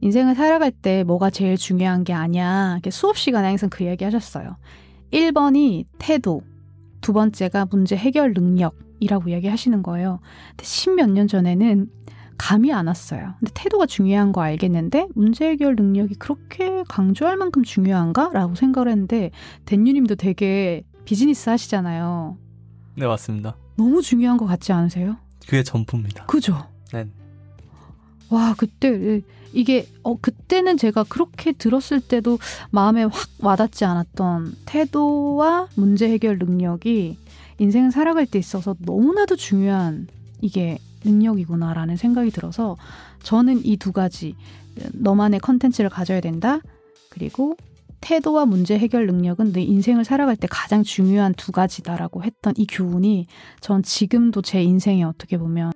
인생을 살아갈 때 뭐가 제일 중요한 게 아니야. 수업 시간에 항상 그 얘기 하셨어요. 1번이 태도, 두 번째가 문제 해결 능력이라고 얘기하시는 거예요. 근데 십몇 년 전에는 감이 안 왔어요. 근데 태도가 중요한 거 알겠는데 문제 해결 능력이 그렇게 강조할 만큼 중요한가? 라고 생각을 했는데 댄유님도 되게 비즈니스 하시잖아요. 네 맞습니다. 너무 중요한 것 같지 않으세요? 그게 전부입니다. 그죠? 네. 와 그때 이게 어 그때는 제가 그렇게 들었을 때도 마음에 확 와닿지 않았던 태도와 문제 해결 능력이 인생을 살아갈 때 있어서 너무나도 중요한 이게 능력이구나라는 생각이 들어서 저는 이 두 가지 너만의 컨텐츠를 가져야 된다. 그리고 태도와 문제 해결 능력은 내 인생을 살아갈 때 가장 중요한 두 가지다라고 했던 이 교훈이 전 지금도 제 인생에 어떻게 보면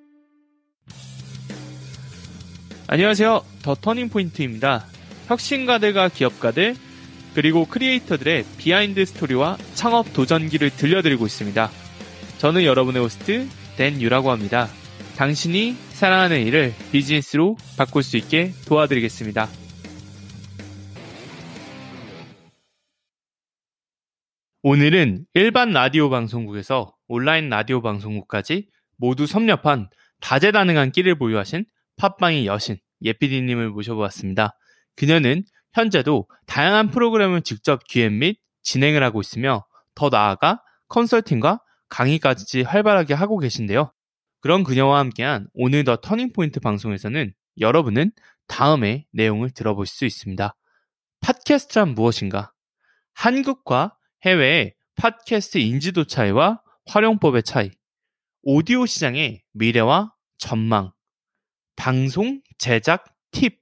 안녕하세요. The Turning Point입니다. 혁신가들과 기업가들 그리고 크리에이터들의 비하인드 스토리와 창업 도전기를 들려드리고 있습니다. 저는 여러분의 호스트 댄 유라고 합니다. 당신이 사랑하는 일을 비즈니스로 바꿀 수 있게 도와드리겠습니다. 오늘은 일반 라디오 방송국에서 온라인 라디오 방송국까지 모두 섭렵한 다재다능한 끼를 보유하신 팟빵의 여신 예피디님을 모셔보았습니다. 그녀는 현재도 다양한 프로그램을 직접 기획 및 진행을 하고 있으며 더 나아가 컨설팅과 강의까지 활발하게 하고 계신데요. 그런 그녀와 함께한 오늘 더 터닝포인트 방송에서는 여러분은 다음의 내용을 들어볼 수 있습니다. 팟캐스트란 무엇인가? 한국과 해외의 팟캐스트 인지도 차이와 활용법의 차이, 오디오 시장의 미래와 전망, 방송 제작 팁,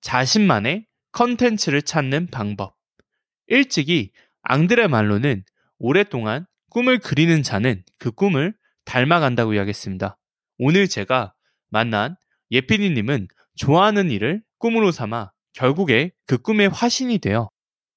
자신만의 컨텐츠를 찾는 방법. 일찍이 앙드레 말로는 오랫동안 꿈을 그리는 자는 그 꿈을 닮아간다고 이야기했습니다. 오늘 제가 만난 예피디님은 좋아하는 일을 꿈으로 삼아 결국에 그 꿈의 화신이 되어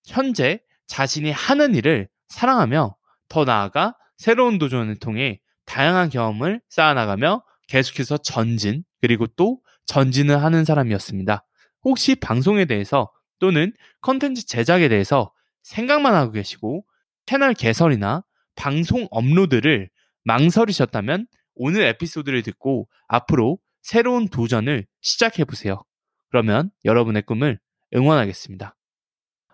현재 자신이 하는 일을 사랑하며 더 나아가 새로운 도전을 통해 다양한 경험을 쌓아나가며 계속해서 전진 그리고 또 전진을 하는 사람이었습니다. 혹시 방송에 대해서 또는 컨텐츠 제작에 대해서 생각만 하고 계시고 채널 개설이나 방송 업로드를 망설이셨다면 오늘 에피소드를 듣고 앞으로 새로운 도전을 시작해 보세요. 그러면 여러분의 꿈을 응원하겠습니다.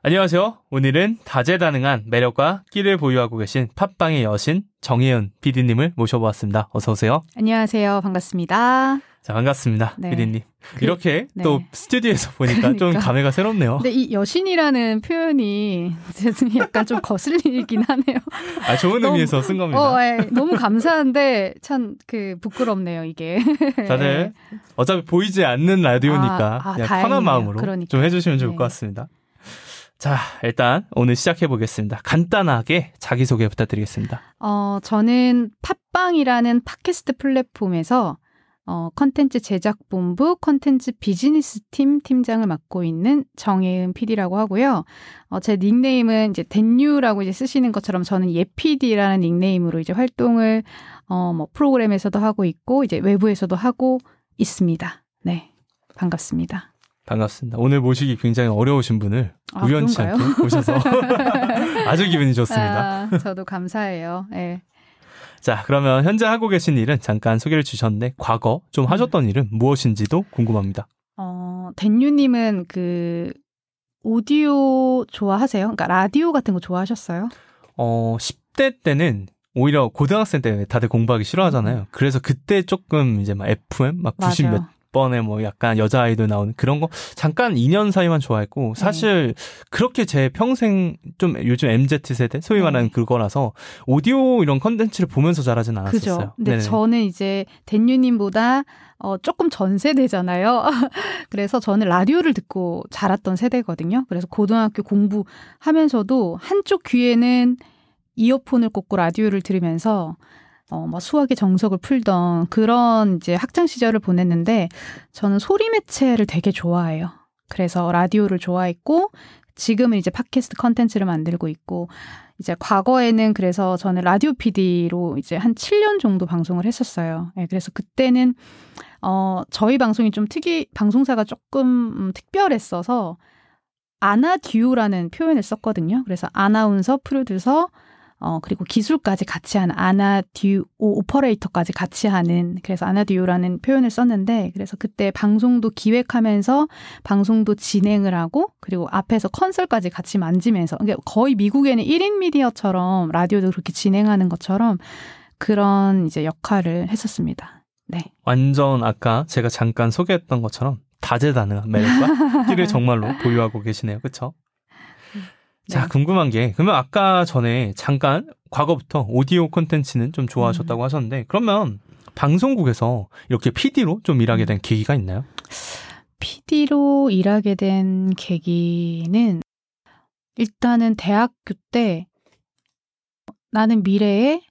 안녕하세요. 오늘은 다재다능한 매력과 끼를 보유하고 계신 팟빵의 여신 정혜연 PD님을 모셔보았습니다. 어서 오세요. 안녕하세요. 반갑습니다. 자, 반갑습니다. 네. PD님. 그, 이렇게 네. 또 스튜디오에서 보니까 그러니까. 좀 감회가 새롭네요. 근데 이 여신이라는 표현이 약간 좀 거슬리긴 하네요. 아, 좋은 너무, 의미에서 쓴 겁니다. 어, 네. 너무 감사한데 참 그 부끄럽네요, 이게. 다들 네. 어차피 보이지 않는 라디오니까 아, 아, 그냥 편한 마음으로 그러니까. 좀 해주시면 좋을 네. 것 같습니다. 자, 일단 오늘 시작해 보겠습니다. 간단하게 자기소개 부탁드리겠습니다. 어, 저는 팟빵이라는 팟캐스트 플랫폼에서 어, 컨텐츠 제작본부 컨텐츠 비즈니스 팀 팀장을 맡고 있는 정혜은 PD라고 하고요. 어, 제 닉네임은 이제 댄유라고 이제 쓰시는 것처럼 저는 예PD라는 닉네임으로 이제 활동을 어, 뭐 프로그램에서도 하고 있고 이제 외부에서도 하고 있습니다. 네. 반갑습니다. 반갑습니다. 오늘 모시기 굉장히 어려우신 분을 아, 우연치 그런가요? 않게 모셔서 아주 기분이 좋습니다. 아, 저도 감사해요. 네. 자, 그러면 현재 하고 계신 일은 잠깐 소개를 주셨는데 과거 좀 음. 하셨던 일은 무엇인지도 궁금합니다. 어, 댄유님은 그 오디오 좋아하세요? 그러니까 라디오 같은 거 좋아하셨어요? 어, 10대 때는 오히려 고등학생 때 다들 공부하기 싫어하잖아요. 음. 그래서 그때 조금 이제 막 FM 막 90 몇 번에 뭐 약간 여자 아이돌 나오는 그런 거 잠깐 2년 사이만 좋아했고 사실 네. 그렇게 제 평생 좀 요즘 MZ 세대 소위 네. 말하는 네. 그거라서 오디오 이런 컨텐츠를 보면서 자라진 않았었어요. 그죠. 근데 네네. 저는 이제 댄유님보다 어, 조금 전 세대잖아요. 그래서 저는 라디오를 듣고 자랐던 세대거든요. 그래서 고등학교 공부하면서도 한쪽 귀에는 이어폰을 꽂고 라디오를 들으면서 어, 막 수학의 정석을 풀던 그런 이제 학창 시절을 보냈는데 저는 소리 매체를 되게 좋아해요. 그래서 라디오를 좋아했고 지금은 이제 팟캐스트 컨텐츠를 만들고 있고 이제 과거에는 그래서 저는 라디오 PD로 이제 한 7년 정도 방송을 했었어요. 예, 그래서 그때는 어 저희 방송이 좀 특이 방송사가 조금 음, 특별했어서 아나듀오라는 표현을 썼거든요. 그래서 아나운서, 프로듀서, 어, 그리고 기술까지 같이 하는 아나듀오 오퍼레이터까지 같이 하는 그래서 아나듀오라는 표현을 썼는데 그래서 그때 방송도 기획하면서 방송도 진행을 하고 그리고 앞에서 컨설까지 같이 만지면서 그러니까 거의 미국에는 1인 미디어처럼 라디오도 그렇게 진행하는 것처럼 그런 이제 역할을 했었습니다. 네. 완전 아까 제가 잠깐 소개했던 것처럼 다재다능한 매력과 끼를 정말로 보유하고 계시네요. 그렇죠? 자, 네. 궁금한 게, 그러면 아까 전에 잠깐 과거부터 오디오 콘텐츠는 좀 좋아하셨다고 음. 하셨는데, 그러면 방송국에서 이렇게 PD로 좀 일하게 된 계기가 있나요? PD로 일하게 된 계기는 일단은 대학교 때 나는 미래에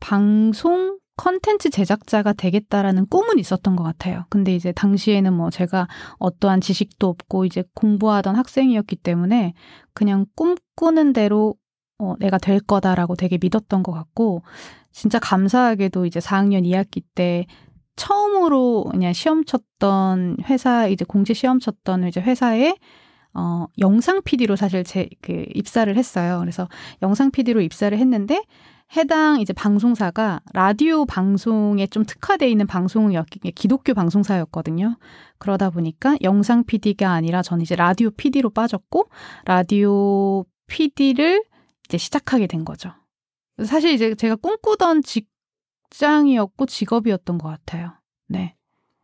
방송 컨텐츠 제작자가 되겠다라는 꿈은 있었던 것 같아요. 근데 이제 당시에는 뭐 제가 어떠한 지식도 없고 이제 공부하던 학생이었기 때문에 그냥 꿈꾸는 대로 어, 내가 될 거다라고 되게 믿었던 것 같고 진짜 감사하게도 이제 4학년 2학기 때 처음으로 그냥 시험 쳤던 회사 이제 공채 시험 쳤던 이제 회사에 어 영상 PD로 사실 제 그 입사를 했어요. 그래서 영상 PD로 입사를 했는데 해당 이제 방송사가 라디오 방송에 좀 특화되어 있는 방송이었기 기독교 방송사였거든요. 그러다 보니까 영상 PD가 아니라 저는 이제 라디오 PD로 빠졌고 라디오 PD를 이제 시작하게 된 거죠. 사실 이제 제가 꿈꾸던 직장이었고 직업이었던 것 같아요. 네.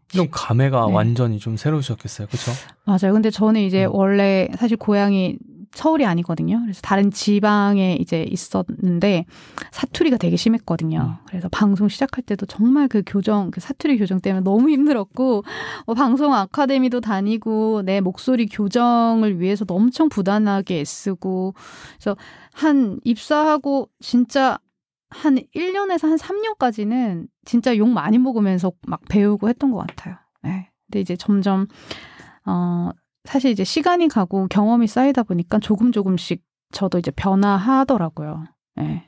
좀 감회가 네. 완전히 좀 새로우셨겠어요, 그렇죠? 맞아요. 근데 저는 이제 음. 원래 사실 고향이 서울이 아니거든요. 그래서 다른 지방에 이제 있었는데 사투리가 되게 심했거든요. 음. 그래서 방송 시작할 때도 정말 그 교정, 그 사투리 교정 때문에 너무 힘들었고 뭐 방송 아카데미도 다니고 내 목소리 교정을 위해서도 엄청 부단하게 애쓰고 그래서 한 입사하고 진짜 한 1년에서 한 3년까지는 진짜 욕 많이 먹으면서 막 배우고 했던 것 같아요. 네. 근데 이제 점점 어 사실 이제 시간이 가고 경험이 쌓이다 보니까 조금 조금씩 저도 이제 변화하더라고요. 네.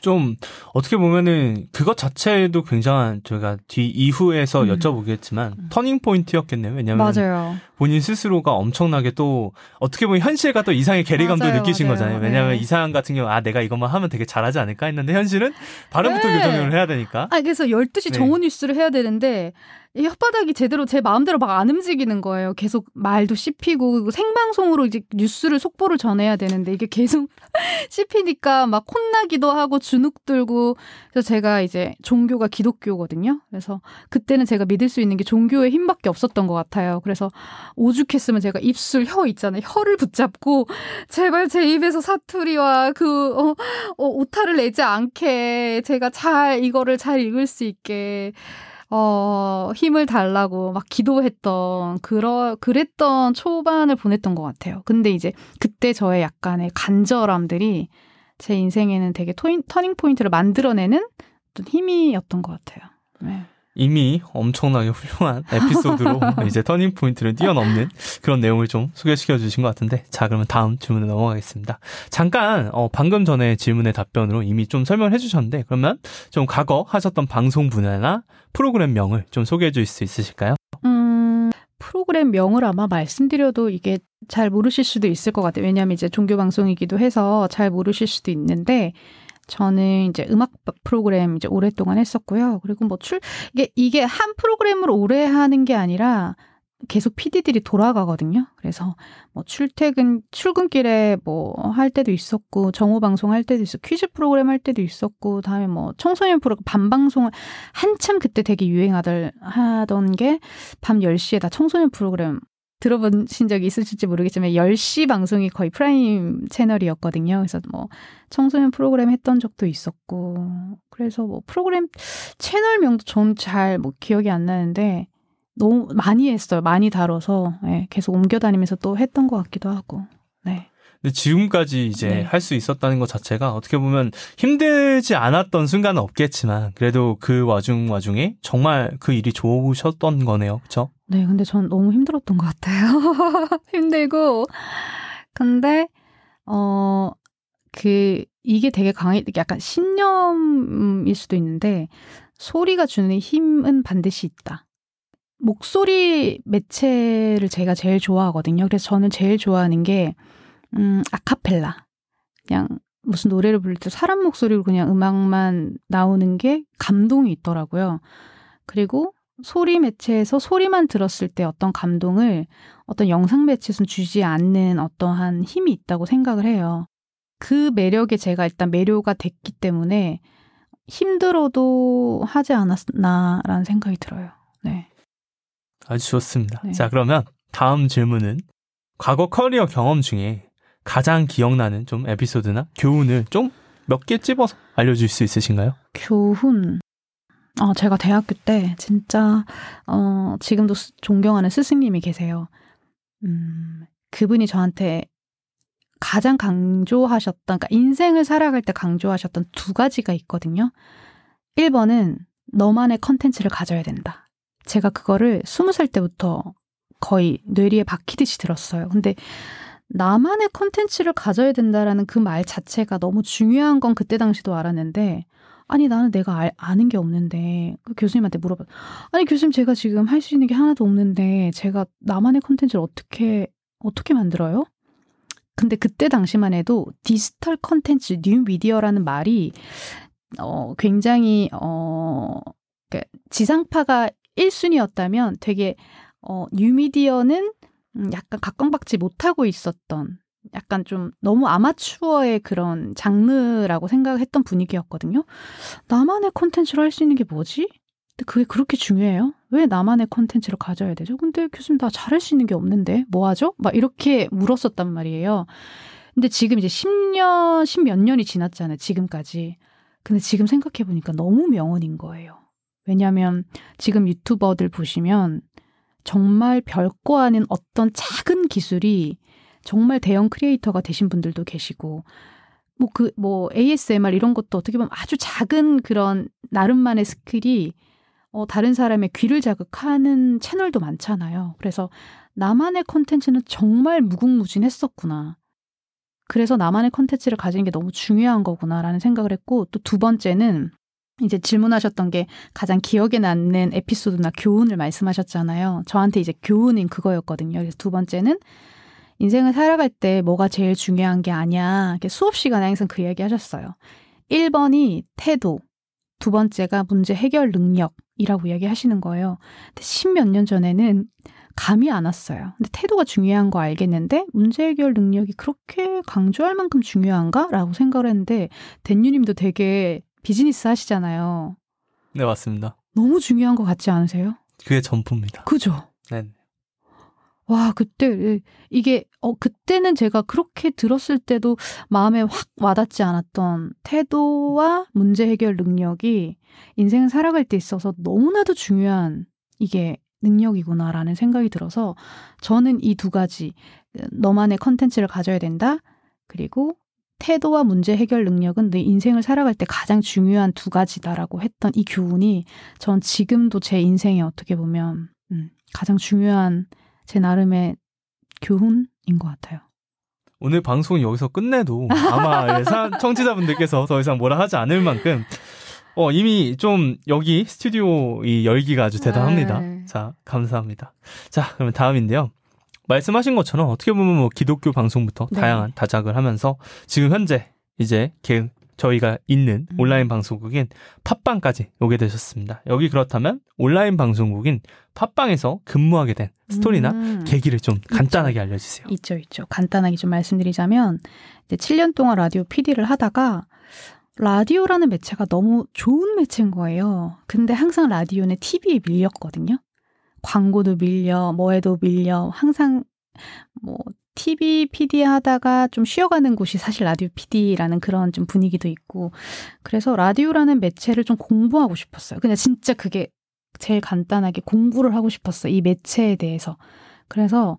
좀 어떻게 보면은 그것 자체도 굉장한 저희가 뒤 이후에서 음. 여쭤보겠지만 음. 터닝 포인트였겠네요. 왜냐면 맞아요. 본인 스스로가 엄청나게 또 어떻게 보면 현실과 또 이상의 괴리감도 맞아요, 느끼신 맞아요. 거잖아요. 왜냐하면 네. 이상 같은 경우 아 내가 이것만 하면 되게 잘하지 않을까 했는데 현실은 발음부터 네. 교정을 해야 되니까. 아 그래서 12시 네. 정오 뉴스를 해야 되는데 이 혓바닥이 제대로 제 마음대로 막 안 움직이는 거예요. 계속 말도 씹히고 생방송으로 이제 뉴스를 속보를 전해야 되는데 이게 계속 씹히니까 막 혼나기도 하고 주눅 들고 그래서 제가 이제 종교가 기독교거든요. 그래서 그때는 제가 믿을 수 있는 게 종교의 힘밖에 없었던 것 같아요. 그래서 오죽했으면 제가 입술 혀 있잖아요. 혀를 붙잡고 제발 제 입에서 사투리와 그 어, 어, 오타를 내지 않게 제가 잘 이거를 잘 읽을 수 있게 어, 힘을 달라고 막 기도했던, 그러, 그랬던 초반을 보냈던 것 같아요. 근데 이제 그때 저의 약간의 간절함들이 제 인생에는 되게 토인, 터닝 포인트를 만들어내는 힘이었던 것 같아요. 네. 이미 엄청나게 훌륭한 에피소드로 이제 터닝 포인트를 뛰어넘는 그런 내용을 좀 소개시켜 주신 것 같은데 자 그러면 다음 질문으로 넘어가겠습니다. 잠깐 어, 방금 전에 질문의 답변으로 이미 좀 설명해 주셨는데 그러면 좀 과거 하셨던 방송 분야나 프로그램명을 좀 소개해 주실 수 있으실까요? 음 프로그램명을 아마 말씀드려도 이게 잘 모르실 수도 있을 것 같아요. 왜냐하면 이제 종교 방송이기도 해서 잘 모르실 수도 있는데 저는 이제 음악 프로그램 이제 오랫동안 했었고요. 그리고 뭐 출, 이게, 이게 한 프로그램을 오래 하는 게 아니라 계속 PD들이 돌아가거든요. 그래서 뭐 출퇴근, 출근길에 뭐 할 때도 있었고, 정오 방송 할 때도 있었고, 퀴즈 프로그램 할 때도 있었고, 다음에 뭐 청소년 프로그램, 밤방송을 한참 그때 되게 유행하던, 하던 게 밤 10시에 다 청소년 프로그램 들어보신 적이 있으실지 모르겠지만 10시 방송이 거의 prime 채널이었거든요. 그래서 뭐 청소년 프로그램 했던 적도 있었고 그래서 뭐 프로그램 채널명도 전 잘 뭐 기억이 안 나는데 너무 많이 했어요. 많이 다뤄서 네, 계속 옮겨 다니면서 또 했던 것 같기도 하고. 네. 근데 지금까지 이제 네. 할수 있었다는 것 자체가 어떻게 보면 힘들지 않았던 순간은 없겠지만 그래도 그 와중 와중에 정말 그 일이 좋으셨던 거네요. 그렇죠? 네, 근데 전 너무 힘들었던 것 같아요. 힘들고 근데 어 그 이게 되게 강해 약간 신념일 수도 있는데 소리가 주는 힘은 반드시 있다. 목소리 매체를 제가 제일 좋아하거든요. 그래서 저는 제일 좋아하는 게 음, 아카펠라. 그냥 무슨 노래를 부를 때 사람 목소리로 그냥 음악만 나오는 게 감동이 있더라고요. 그리고 소리 매체에서 소리만 들었을 때 어떤 감동을 어떤 영상 매체에서는 주지 않는 어떠한 힘이 있다고 생각을 해요. 그 매력에 제가 일단 매료가 됐기 때문에 힘들어도 하지 않았나라는 생각이 들어요. 네. 아주 좋습니다. 네. 자, 그러면 다음 질문은 과거 커리어 경험 중에 가장 기억나는 좀 에피소드나 교훈을 좀 몇 개 찝어서 알려줄 수 있으신가요? 교훈. 어, 제가 대학교 때 진짜, 어, 지금도 스, 존경하는 스승님이 계세요. 음, 그분이 저한테 가장 강조하셨던, 그러니까 인생을 살아갈 때 강조하셨던 두 가지가 있거든요. 1번은 너만의 컨텐츠를 가져야 된다. 제가 그거를 20살 때부터 거의 뇌리에 박히듯이 들었어요. 근데 나만의 컨텐츠를 가져야 된다라는 그 말 자체가 너무 중요한 건 그때 당시도 알았는데 아니 나는 내가 알, 아는 게 없는데 그 교수님한테 물어봐. 아니 교수님 제가 지금 할 수 있는 게 하나도 없는데 제가 나만의 컨텐츠를 어떻게 어떻게 만들어요? 근데 그때 당시만 해도 디지털 컨텐츠, 뉴 미디어라는 말이 어 굉장히 어 그러니까 지상파가 1순위였다면 되게 어 뉴미디어는 음, 약간 각광받지 못하고 있었던 약간 좀 너무 아마추어의 그런 장르라고 생각했던 분위기였거든요. 나만의 콘텐츠를 할수 있는 게 뭐지? 근데 그게 그렇게 중요해요? 왜 나만의 콘텐츠를 가져야 되죠? 근데 교수님 나 잘할 수 있는 게 없는데 뭐 하죠? 막 이렇게 물었었단 말이에요. 근데 지금 이제 10년, 10몇 년이 지났잖아요. 지금까지. 근데 지금 생각해 보니까 너무 명언인 거예요. 왜냐하면 지금 유튜버들 보시면 정말 별거 아닌 어떤 작은 기술이 정말 대형 creator가 되신 분들도 계시고 뭐 그뭐 그, 뭐 ASMR 이런 것도 어떻게 보면 아주 작은 그런 나름만의 skill이 어 다른 사람의 귀를 자극하는 채널도 많잖아요. 그래서 나만의 콘텐츠는 정말 무궁무진했었구나. 그래서 나만의 콘텐츠를 가지는 게 너무 중요한 거구나라는 생각을 했고 또 두 번째는 이제 질문하셨던 게 가장 기억에 남는 에피소드나 교훈을 말씀하셨잖아요. 저한테 이제 교훈인 그거였거든요. 그래서 두 번째는 인생을 살아갈 때 뭐가 제일 중요한 게 아니야. 수업 시간에 항상 그 이야기 하셨어요. 1번이 태도, 두 번째가 문제 해결 능력이라고 이야기 하시는 거예요. 근데 십몇 년 전에는 감이 안 왔어요. 근데 태도가 중요한 거 알겠는데 문제 해결 능력이 그렇게 강조할 만큼 중요한가? 라고 생각을 했는데 댄유님도 되게 비즈니스 하시잖아요. 네, 맞습니다. 너무 중요한 것 같지 않으세요? 그게 전부입니다. 그죠? 네. 와, 그때, 이게, 어, 그때는 제가 그렇게 들었을 때도 마음에 확 와닿지 않았던 태도와 문제 해결 능력이 인생을 살아갈 때 있어서 너무나도 중요한 이게 능력이구나라는 생각이 들어서 저는 이 두 가지, 너만의 컨텐츠를 가져야 된다. 그리고 태도와 문제 해결 능력은 내 인생을 살아갈 때 가장 중요한 두 가지다라고 했던 이 교훈이 전 지금도 제 인생에 어떻게 보면 음, 가장 중요한 제 나름의 교훈인 것 같아요. 오늘 방송 여기서 끝내도 아마 청취자분들께서 더 이상 뭐라 하지 않을 만큼 어, 이미 좀 여기 스튜디오 이 열기가 아주 대단합니다. 네. 자, 감사합니다. 자, 그러면 다음인데요. 말씀하신 것처럼 어떻게 보면 뭐 기독교 방송부터 네. 다양한 다작을 하면서 지금 현재 이제 저희가 있는 음. 온라인 방송국인 팟빵까지 오게 되셨습니다. 여기 그렇다면 온라인 방송국인 팟빵에서 근무하게 된 스토리나 음. 계기를 좀 간단하게. 알려주세요. 있죠, 있죠. 간단하게 좀 말씀드리자면 이제 7년 동안 라디오 PD를 하다가 라디오라는 매체가 너무 좋은 매체인 거예요. 근데 항상 라디오는 TV에 밀렸거든요. 광고도 밀려, 뭐에도 밀려, 항상 뭐 TV PD 하다가 좀 쉬어가는 곳이 사실 라디오 PD라는 그런 좀 분위기도 있고 그래서 라디오라는 매체를 좀 공부하고 싶었어요. 그냥 진짜 그게 제일 간단하게 공부를 하고 싶었어요. 이 매체에 대해서. 그래서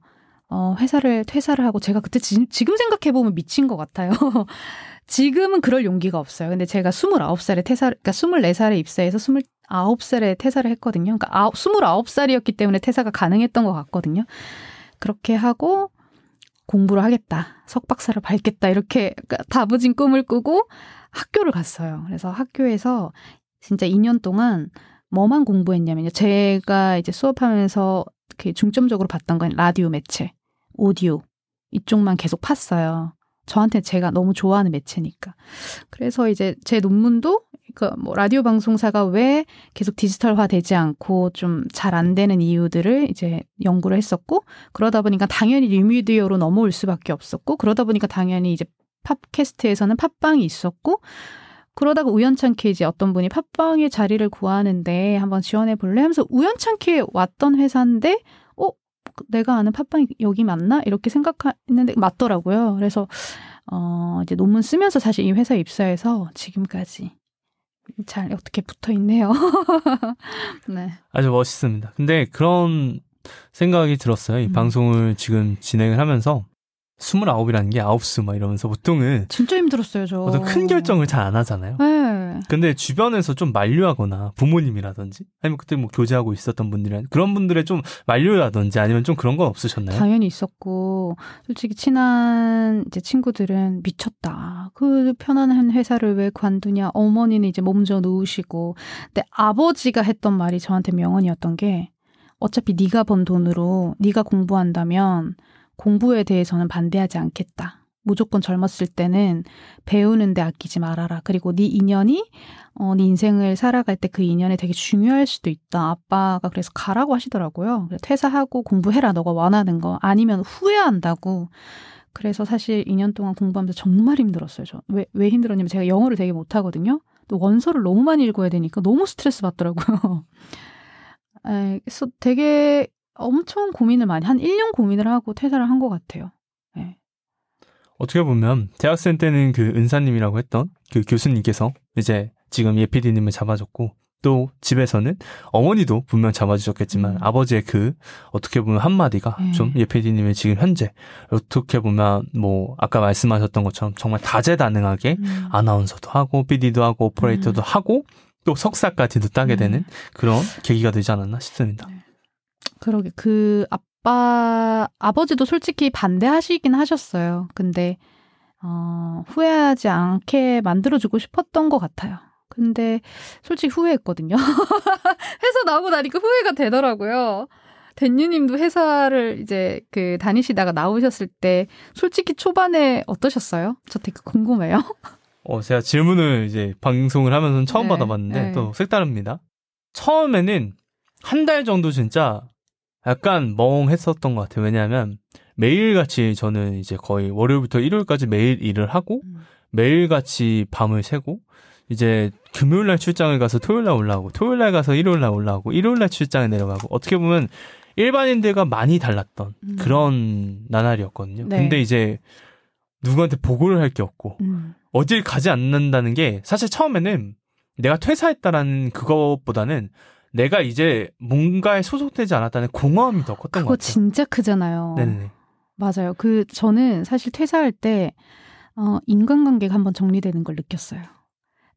어 회사를 퇴사를 하고 제가 그때 지, 지금 생각해 보면 미친 것 같아요. 지금은 그럴 용기가 없어요. 근데 제가 29살에 퇴사, 그러니까 24살에 입사해서 29살에 퇴사를 했거든요. 그러니까 29살이었기 때문에 퇴사가 가능했던 것 같거든요. 그렇게 하고 공부를 하겠다. 석박사를 밟겠다. 이렇게 다부진 꿈을 꾸고 학교를 갔어요. 그래서 학교에서 진짜 2년 동안 뭐만 공부했냐면요. 제가 이제 수업하면서 그 중점적으로 봤던 건 라디오 매체, 오디오 이쪽만 계속 팠어요. 저한테 제가 너무 좋아하는 매체니까. 그래서 이제 제 논문도 그 뭐 라디오 방송사가 왜 계속 디지털화 되지 않고 좀 잘 안 되는 이유들을 이제 연구를 했었고 그러다 보니까 당연히 뉴미디어로 넘어올 수밖에 없었고 그러다 보니까 당연히 이제 팝캐스트에서는 팝빵이 있었고 그러다가 우연찮게 이제 어떤 분이 팟빵의 자리를 구하는데 한번 지원해 볼래? 하면서 우연찮게 왔던 회사인데 어? 내가 아는 팟빵이 여기 맞나? 이렇게 생각했는데 맞더라고요. 그래서 어 이제 논문 쓰면서 사실 이 회사에 입사해서 지금까지 잘 어떻게 붙어 있네요. 네. 아주 멋있습니다. 근데 그런 생각이 들었어요. 이 음. 방송을 지금 진행을 하면서 스물아홉이라는 게 아홉 수막 이러면서 보통은 진짜 힘들었어요 저. 어떤 큰 결정을 잘 안 하잖아요. 네. 근데 주변에서 좀 만류하거나 부모님이라든지 아니면 그때 뭐 교제하고 있었던 분들이 그런 분들의 좀 만류라든지 아니면 좀 그런 건 없으셨나요? 당연히 있었고 솔직히 친한 이제 친구들은 미쳤다. 그 편안한 회사를 왜 관두냐. 어머니는 이제 몸져 누우시고 근데 아버지가 했던 말이 저한테 명언이었던 게 어차피 네가 번 돈으로 네가 공부한다면 공부에 대해서는 반대하지 않겠다. 무조건 젊었을 때는 배우는데 아끼지 말아라. 그리고 네 인연이 어, 네 인생을 살아갈 때 그 인연이 되게 중요할 수도 있다. 아빠가 그래서 가라고 하시더라고요. 퇴사하고 공부해라. 너가 원하는 거. 아니면 후회한다고. 그래서 사실 2년 동안 공부하면서 정말 힘들었어요. 저. 왜, 왜 힘들었냐면 제가 영어를 되게 못하거든요. 또 원서를 너무 많이 읽어야 되니까 너무 스트레스 받더라고요. 에, 그래서 되게 엄청 고민을 많이 한 1년 고민을 하고 퇴사를 한 것 같아요. 네. 어떻게 보면 대학생 때는 그 은사님이라고 했던 그 교수님께서 이제 지금 예피디님을 잡아줬고 또 집에서는 어머니도 분명 잡아주셨겠지만 음. 아버지의 그 어떻게 보면 한마디가 네. 좀 예피디님의 지금 현재 어떻게 보면 뭐 아까 말씀하셨던 것처럼 정말 다재다능하게 음. 아나운서도 하고 PD도 하고 오퍼레이터도 음. 하고 또 석사까지도 따게 네. 되는 그런 계기가 되지 않았나 싶습니다. 네. 그러게 그 아빠 아버지도 솔직히 반대하시긴 하셨어요. 근데 어, 후회하지 않게 만들어주고 싶었던 것 같아요. 근데 솔직히 후회했거든요. 회사 나오고 나니까 후회가 되더라고요. 댄유님도 회사를 이제 그 다니시다가 나오셨을 때 솔직히 초반에 어떠셨어요? 저 되게 궁금해요. 어, 제가 질문을 이제 방송을 하면서 처음 네, 받아봤는데 네. 또 색다릅니다. 처음에는 한 달 정도 진짜 약간 멍했었던 것 같아요. 왜냐하면 매일같이 저는 이제 거의 월요일부터 일요일까지 매일 일을 하고 음. 매일같이 밤을 새고 이제 금요일 날 출장을 가서 토요일 날 올라오고 토요일 날 가서 일요일 날 올라오고 일요일 날 출장에 내려가고 어떻게 보면 일반인들과 많이 달랐던 음. 그런 나날이었거든요. 네. 근데 이제 누구한테 보고를 할 게 없고 음. 어딜 가지 않는다는 게 사실 처음에는 내가 퇴사했다라는 그것보다는 내가 이제 뭔가에 소속되지 않았다는 공허함이 더 컸던 것 같아요. 그거 진짜 크잖아요. 네네. 맞아요. 그 저는 사실 퇴사할 때 어, 인간관계가 한번 정리되는 걸 느꼈어요.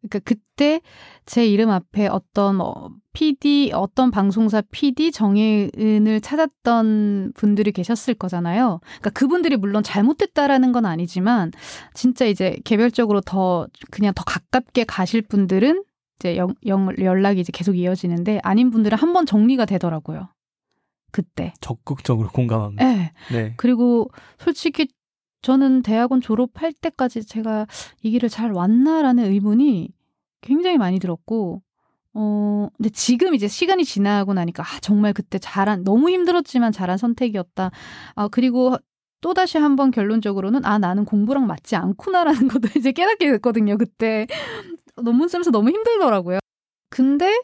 그러니까 그때 제 이름 앞에 어떤 뭐 PD 어떤 방송사 PD 정혜은을 찾았던 분들이 계셨을 거잖아요. 그러니까 그분들이 물론 잘못됐다라는 건 아니지만 진짜 이제 개별적으로 더 그냥 더 가깝게 가실 분들은 이제 영, 영, 연락이 이제 계속 이어지는데 아닌 분들은 한 번 정리가 되더라고요. 그때. 적극적으로 공감합니다. 네. 네. 그리고 솔직히 저는 대학원 졸업할 때까지 제가 이 길을 잘 왔나라는 의문이 굉장히 많이 들었고, 어, 근데 지금 이제 시간이 지나고 나니까, 아, 정말 그때 잘한, 너무 힘들었지만 잘한 선택이었다. 아, 그리고 또다시 한번 결론적으로는, 아, 나는 공부랑 맞지 않구나라는 것도 이제 깨닫게 됐거든요, 그때. 논문 쓰면서 너무 힘들더라고요. 근데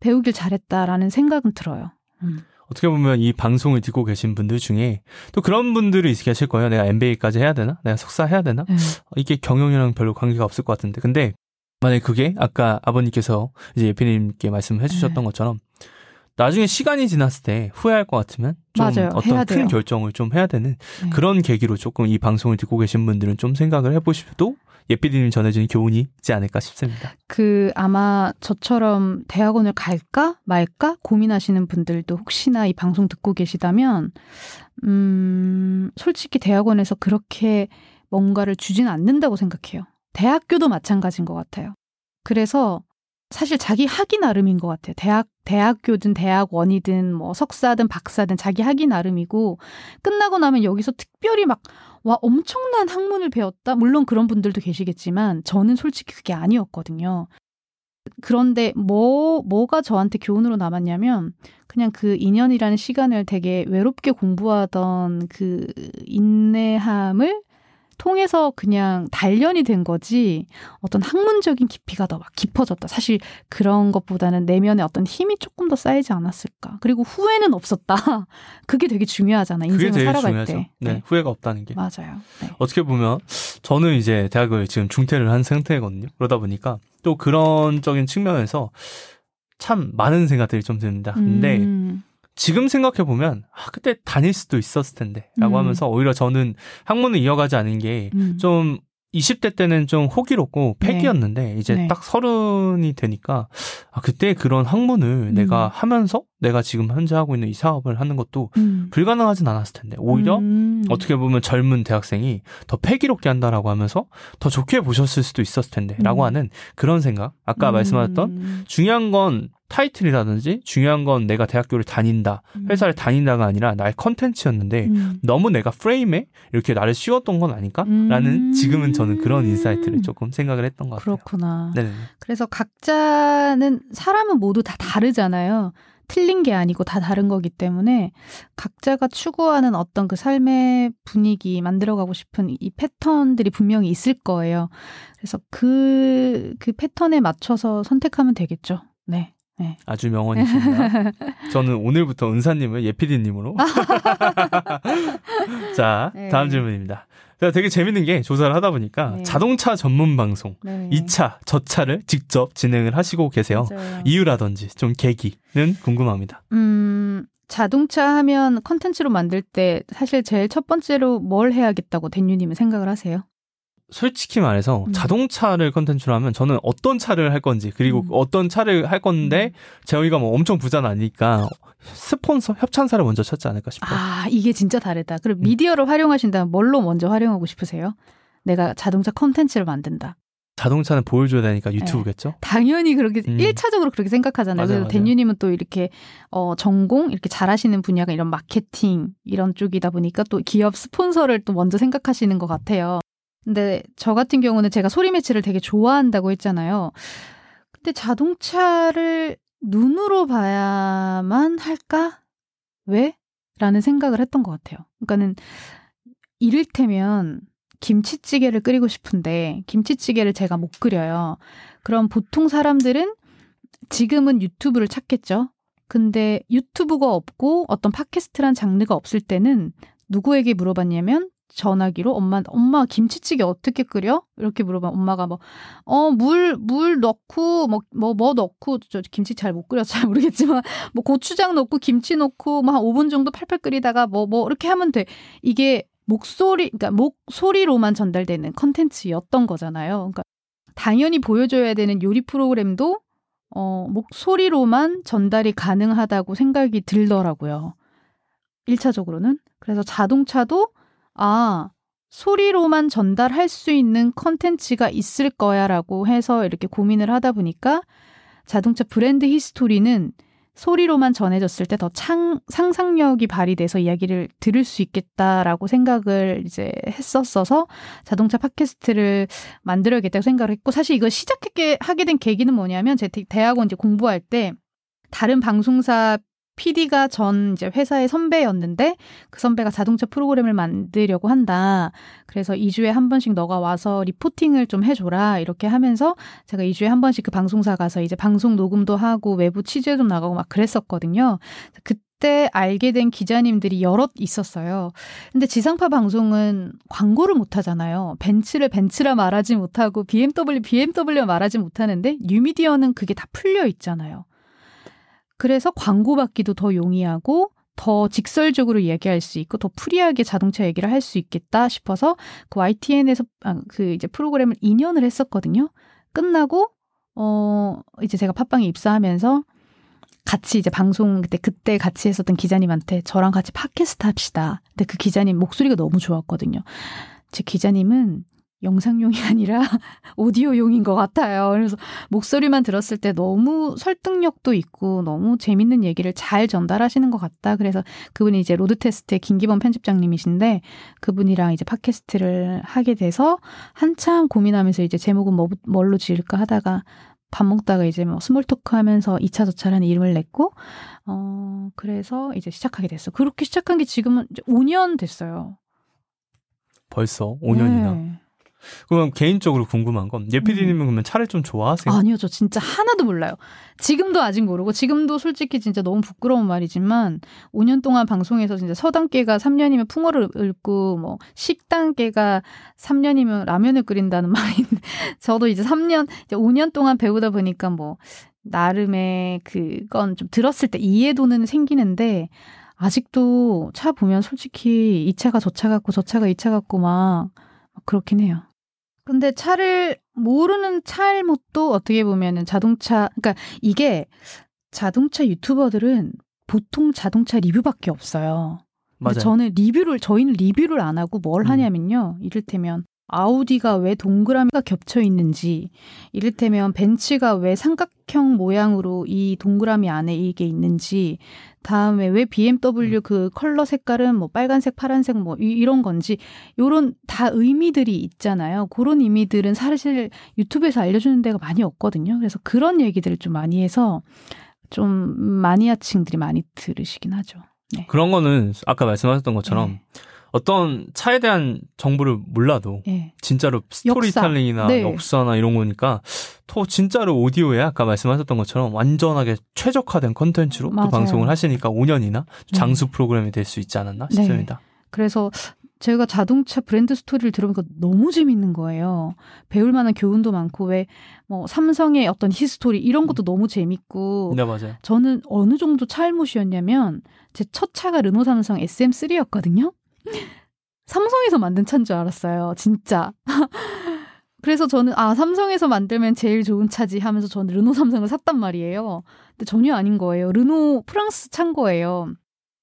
배우길 잘했다라는 생각은 들어요. 음. 어떻게 보면 이 방송을 듣고 계신 분들 중에 또 그런 분들이 계실 거예요. 내가 MBA까지 해야 되나? 내가 석사 해야 되나? 네. 이게 경영이랑 별로 관계가 없을 것 같은데. 근데 만약에 그게 아까 아버님께서 이제 예피님께 말씀해 주셨던 네. 것처럼 나중에 시간이 지났을 때 후회할 것 같으면 좀 맞아요. 어떤 큰 결정을 좀 해야 되는 네. 그런 계기로 조금 이 방송을 듣고 계신 분들은 좀 생각을 해보셔도 예피디님 전해주는 교훈이 있지 않을까 싶습니다. 그 아마 저처럼 대학원을 갈까 말까 고민하시는 분들도 혹시나 이 방송 듣고 계시다면 음 솔직히 대학원에서 그렇게 뭔가를 주지는 않는다고 생각해요. 대학교도 마찬가지인 것 같아요. 그래서 사실 자기 학위 나름인 것 같아요. 대학, 대학교든 대학원이든 뭐 석사든 박사든 자기 학위 나름이고 끝나고 나면 여기서 특별히 막, 와, 엄청난 학문을 배웠다? 물론 그런 분들도 계시겠지만 저는 솔직히 그게 아니었거든요. 그런데 뭐, 뭐가 저한테 교훈으로 남았냐면 그냥 그 2년이라는 시간을 되게 외롭게 공부하던 그 인내함을 통해서 그냥 단련이 된 거지 어떤 학문적인 깊이가 더 막 깊어졌다. 사실 그런 것보다는 내면에 어떤 힘이 조금 더 쌓이지 않았을까. 그리고 후회는 없었다. 그게 되게 중요하잖아. 인생을 살아갈 중요하죠. 때. 네, 네, 후회가 없다는 게. 맞아요. 네. 어떻게 보면 저는 이제 대학을 지금 중퇴를 한 상태거든요. 그러다 보니까 또 그런적인 측면에서 참 많은 생각들이 좀 듭니다. 근데 음. 지금 생각해 보면 아 그때 다닐 수도 있었을 텐데라고 음. 하면서 오히려 저는 학문을 이어가지 않은 게좀 음. 20대 때는 좀 호기롭고 패기였는데 네. 이제 네. 딱 서른이 되니까 아 그때 그런 학문을 음. 내가 하면서 내가 지금 현재 하고 있는 이 사업을 하는 것도 음. 불가능하진 않았을 텐데 오히려 음. 어떻게 보면 젊은 대학생이 더 패기롭게 한다라고 하면서 더 좋게 보셨을 수도 있었을 텐데라고 음. 하는 그런 생각 아까 음. 말씀하셨던 중요한 건 타이틀이라든지 중요한 건 내가 대학교를 다닌다, 음. 회사를 다닌다가 아니라 나의 컨텐츠였는데 음. 너무 내가 프레임에 이렇게 나를 씌웠던 건 아닐까라는 음. 지금은 저는 그런 insight를 조금 생각을 했던 것 같아요. 그렇구나. 네네. 그래서 각자는 사람은 모두 다 다르잖아요. 틀린 게 아니고 다 다른 거기 때문에 각자가 추구하는 어떤 그 삶의 분위기 만들어가고 싶은 이 패턴들이 분명히 있을 거예요. 그래서 그, 그 패턴에 맞춰서 선택하면 되겠죠. 네. 네. 아주 명언이십니다. 저는 오늘부터 은사님을 예피디님으로. 자, 네. 다음 질문입니다. 제가 되게 재밌는 게 조사를 하다 보니까 네. 자동차 전문 방송 네. 2차, 저차를 직접 진행을 하시고 계세요. 맞아요. 이유라든지 좀 계기는 궁금합니다. 음, 자동차 하면 컨텐츠로 만들 때 사실 제일 첫 번째로 뭘 해야겠다고 댄유님은 생각을 하세요? 솔직히 말해서 음. 자동차를 컨텐츠로 하면 저는 어떤 차를 할 건지 그리고 음. 어떤 차를 할 건데 음. 저희가 뭐 엄청 부자는 아니니까 스폰서 협찬사를 먼저 찾지 않을까 싶어요. 아 이게 진짜 다르다. 그럼 음. 미디어를 활용하신다면 뭘로 먼저 활용하고 싶으세요? 내가 자동차 컨텐츠를 만든다. 자동차는 보여줘야 되니까 유튜브겠죠? 네. 당연히 그렇게 음. 1차적으로 그렇게 생각하잖아요. 맞아요, 그래서 댄유님은 또 이렇게 어 전공 이렇게 잘하시는 분야가 이런 마케팅 이런 쪽이다 보니까 또 기업 스폰서를 또 먼저 생각하시는 것 같아요. 근데 저 같은 경우는 제가 소리 매체를 되게 좋아한다고 했잖아요. 근데 자동차를 눈으로 봐야만 할까? 왜? 라는 생각을 했던 것 같아요. 그러니까는 이를테면 김치찌개를 끓이고 싶은데 김치찌개를 제가 못 끓여요. 그럼 보통 사람들은 지금은 유튜브를 찾겠죠. 근데 유튜브가 없고 어떤 팟캐스트란 장르가 없을 때는 누구에게 물어봤냐면 전화기로 엄마 엄마 김치찌개 어떻게 끓여? 이렇게 물어봐 엄마가 뭐어물물 넣고 뭐 뭐뭐 뭐 넣고 저 김치 잘 못 끓여 잘 모르겠지만 뭐 고추장 넣고 김치 넣고 뭐 한 5분 정도 팔팔 끓이다가 뭐뭐 뭐 이렇게 하면 돼. 이게 목소리 그러니까 목소리로만 전달되는 컨텐츠였던 거잖아요. 그러니까 당연히 보여줘야 되는 요리 프로그램도 어 목소리로만 전달이 가능하다고 생각이 들더라고요. 1차적으로는. 그래서 자동차도 아, 소리로만 전달할 수 있는 컨텐츠가 있을 거야 라고 해서 이렇게 고민을 하다 보니까 자동차 브랜드 히스토리는 소리로만 전해졌을 때 더 상상력이 발휘돼서 이야기를 들을 수 있겠다라고 생각을 이제 했었어서 자동차 팟캐스트를 만들어야겠다고 생각을 했고 사실 이거 시작하게 하게 된 계기는 뭐냐면 제 대학원 이제 공부할 때 다른 방송사 PD가 전 이제 회사의 선배였는데 그 선배가 자동차 프로그램을 만들려고 한다. 그래서 2주에 한 번씩 너가 와서 리포팅을 좀 해줘라. 이렇게 하면서 제가 2주에 한 번씩 그 방송사 가서 이제 방송 녹음도 하고 외부 취재 도 나가고 막 그랬었거든요. 그때 알게 된 기자님들이 여럿 있었어요. 근데 지상파 방송은 광고를 못 하잖아요. 벤츠를 벤츠라 말하지 못하고 BMW BMW 말하지 못하는데 뉴미디어는 그게 다 풀려 있잖아요. 그래서 광고 받기도 더 용이하고 더 직설적으로 이야기할 수 있고 더 free하게 자동차 얘기를 할 수 있겠다 싶어서 그 YTN에서 아, 그 이제 프로그램을 2년을 했었거든요. 끝나고 어 이제 제가 팟빵에 입사하면서 같이 이제 방송 그때 그때 같이 했었던 기자님한테 저랑 같이 팟캐스트 합시다. 근데 그 기자님 목소리가 너무 좋았거든요. 제 기자님은 영상용이 아니라 오디오용인 것 같아요. 그래서 목소리만 들었을 때 너무 설득력도 있고 너무 재밌는 얘기를 잘 전달하시는 것 같다. 그래서 그분이 이제 로드 테스트의 김기범 편집장님이신데 그분이랑 이제 팟캐스트를 하게 돼서 한참 고민하면서 이제 제목은 뭐, 뭘로 지을까 하다가 밥 먹다가 이제 뭐 small talk 하면서 이차저차라는 이름을 냈고, 어, 그래서 이제 시작하게 됐어. 그렇게 시작한 게 지금은 이제 5년 됐어요. 벌써 5년이나. 네. 그럼 개인적으로 궁금한 건 예피디님은 음. 그러면 차를 좀 좋아하세요? 아니요, 저 진짜 하나도 몰라요. 지금도 아직 모르고 지금도 솔직히 진짜 너무 부끄러운 말이지만 5년 동안 방송에서 진짜 서단계가 3년이면 풍어를 읊고 뭐 식단계가 3년이면 라면을 끓인다는 말인데 저도 이제 3년 이제 5년 동안 배우다 보니까 뭐 나름의 그건 좀 들었을 때 이해도는 생기는데 아직도 차 보면 솔직히 이 차가 저 차 같고 저 차가 이 차 같고 막 그렇긴 해요. 근데 차를 모르는 차일못도 어떻게 보면은 자동차 그러니까 이게 자동차 유튜버들은 보통 자동차 리뷰밖에 없어요. 맞아요. 저는 리뷰를 저희는 리뷰를 안 하고 뭘 음. 하냐면요. 이를테면 아우디가 왜 동그라미가 겹쳐 있는지, 이를테면 벤츠가 왜 삼각형 모양으로 이 동그라미 안에 이게 있는지, 다음에 왜 BMW 음. 그 컬러 색깔은 뭐 빨간색, 파란색 뭐 이, 런 건지, 요런 다 의미들이 있잖아요. 그런 의미들은 사실 유튜브에서 알려주는 데가 많이 없거든요. 그래서 그런 얘기들을 좀 많이 해서 좀 마니아층들이 많이 들으시긴 하죠. 네. 그런 거는 아까 말씀하셨던 것처럼 네. 어떤 차에 대한 정보를 몰라도 네. 진짜로 스토리텔링이나 역사. 네. 역사나 이런 거니까 또 진짜로 오디오에 아까 말씀하셨던 것처럼 완전하게 최적화된 컨텐츠로 또 방송을 하시니까 5년이나 장수 프로그램이 될 수 있지 않았나 네. 싶습니다. 그래서 제가 자동차 브랜드 스토리를 들어보니까 너무 재밌는 거예요. 배울 만한 교훈도 많고 왜 뭐 삼성의 어떤 history 이런 것도 너무 재밌고. 네 맞아요. 저는 어느 정도 차알못이었냐면 제 첫 차가 르노 삼성 SM3였거든요. 삼성에서 만든 차인 줄 알았어요. 진짜. 그래서 저는 아 삼성에서 만들면 제일 좋은 차지 하면서 저는 르노 삼성을 샀단 말이에요. 근데 전혀 아닌 거예요. 르노 프랑스 찬 거예요.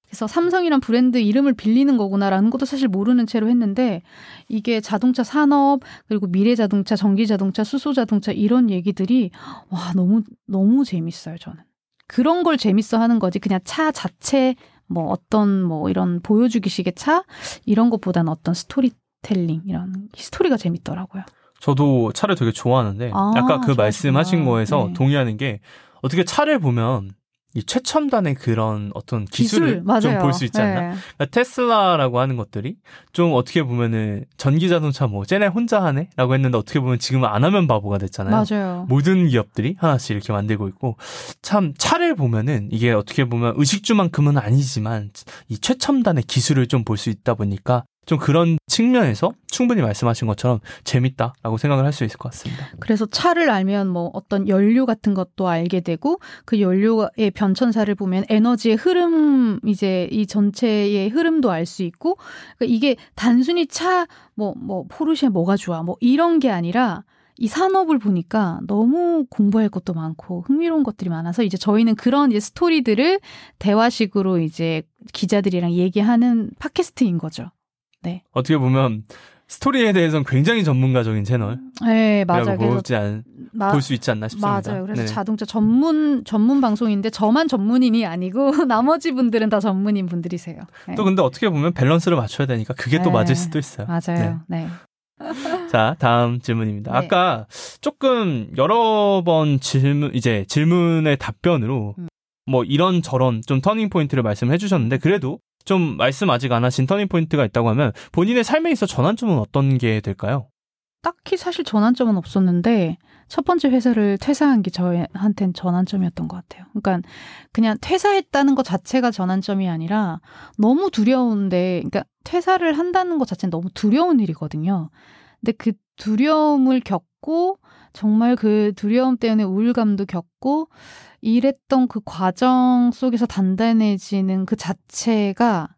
그래서 삼성이란 브랜드 이름을 빌리는 거구나라는 것도 사실 모르는 채로 했는데 이게 자동차 산업 그리고 미래 자동차, 전기 자동차, 수소 자동차 이런 얘기들이 와 너무 너무 재밌어요 저는. 그런 걸 재밌어 하는 거지 그냥 차 자체 뭐 어떤 뭐 이런 보여주기식의 차 이런 것보다는 어떤 스토리텔링 이런 스토리가 재밌더라고요. 저도 차를 되게 좋아하는데 아, 아까 그 말씀하신 거에서 네. 동의하는 게 어떻게 차를 보면 이 최첨단의 그런 어떤 기술을 기술, 좀볼 수 있지 않나? 네. 그러니까 테슬라라고 하는 것들이 좀 어떻게 보면은 전기 자동차 뭐 쟤네 혼자 하네라고 했는데 어떻게 보면 지금은 안 하면 바보가 됐잖아요. 맞아요. 모든 기업들이 하나씩 이렇게 만들고 있고 참 차를 보면은 이게 어떻게 보면 의식주만큼은 아니지만 이 최첨단의 기술을 좀 볼 수 있다 보니까 좀 그런 측면에서 충분히 말씀하신 것처럼 재밌다라고 생각을 할 수 있을 것 같습니다. 그래서 차를 알면 뭐 어떤 연료 같은 것도 알게 되고 그 연료의 변천사를 보면 에너지의 흐름 이제 이 전체의 흐름도 알 수 있고 그러니까 이게 단순히 차 뭐뭐 뭐 포르쉐 뭐가 좋아 뭐 이런 게 아니라 이 산업을 보니까 너무 공부할 것도 많고 흥미로운 것들이 많아서 이제 저희는 그런 이제 스토리들을 대화식으로 이제 기자들이랑 얘기하는 팟캐스트인 거죠. 네. 어떻게 보면 스토리에 대해서는 굉장히 전문가적인 채널. 네, 맞아요. 보지 않, 볼수 있지 않나 싶습니다. 맞아요. 그래서 네. 자동차 전문 전문 방송인데 저만 전문인이 아니고 나머지 분들은 다 전문인 분들이세요. 네. 또 근데 어떻게 보면 밸런스를 맞춰야 되니까 그게 네. 또 맞을 수도 있어요. 맞아요. 네. 네. 자, 다음 질문입니다. 네. 아까 조금 여러 번 질문 이제 질문의 답변으로 음. 뭐 이런 저런 좀 turning point를 말씀해 주셨는데 그래도 좀 말씀 아직 안 하신 터닝 포인트가 있다고 하면 본인의 삶에 있어 전환점은 어떤 게 될까요? 딱히 사실 전환점은 없었는데 첫 번째 회사를 퇴사한 게 저한테는 전환점이었던 것 같아요. 그러니까 그냥 퇴사했다는 것 자체가 전환점이 아니라 너무 두려운데, 그러니까 퇴사를 한다는 것 자체는 너무 두려운 일이거든요. 근데 그 두려움을 겪고 정말 그 두려움 때문에 우울감도 겪고 일했던 그 과정 속에서 단단해지는 그 자체가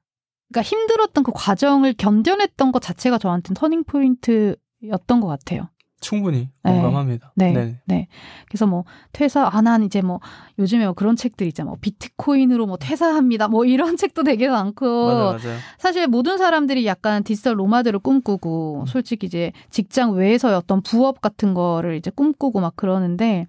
그러니까 힘들었던 그 과정을 견뎌냈던 것 자체가 저한테는 turning point였던 것 같아요. 충분히 네. 공감합니다. 네. 네. 네. 그래서 뭐 퇴사 안한 아, 이제 뭐 요즘에 뭐 그런 책들 있잖아. 뭐 비트코인으로 뭐 퇴사합니다. 뭐 이런 책도 되게 많고. 맞아, 맞아. 사실 모든 사람들이 약간 digital nomad를 꿈꾸고 음. 솔직히 이제 직장 외에서의 어떤 부업 같은 거를 이제 꿈꾸고 막 그러는데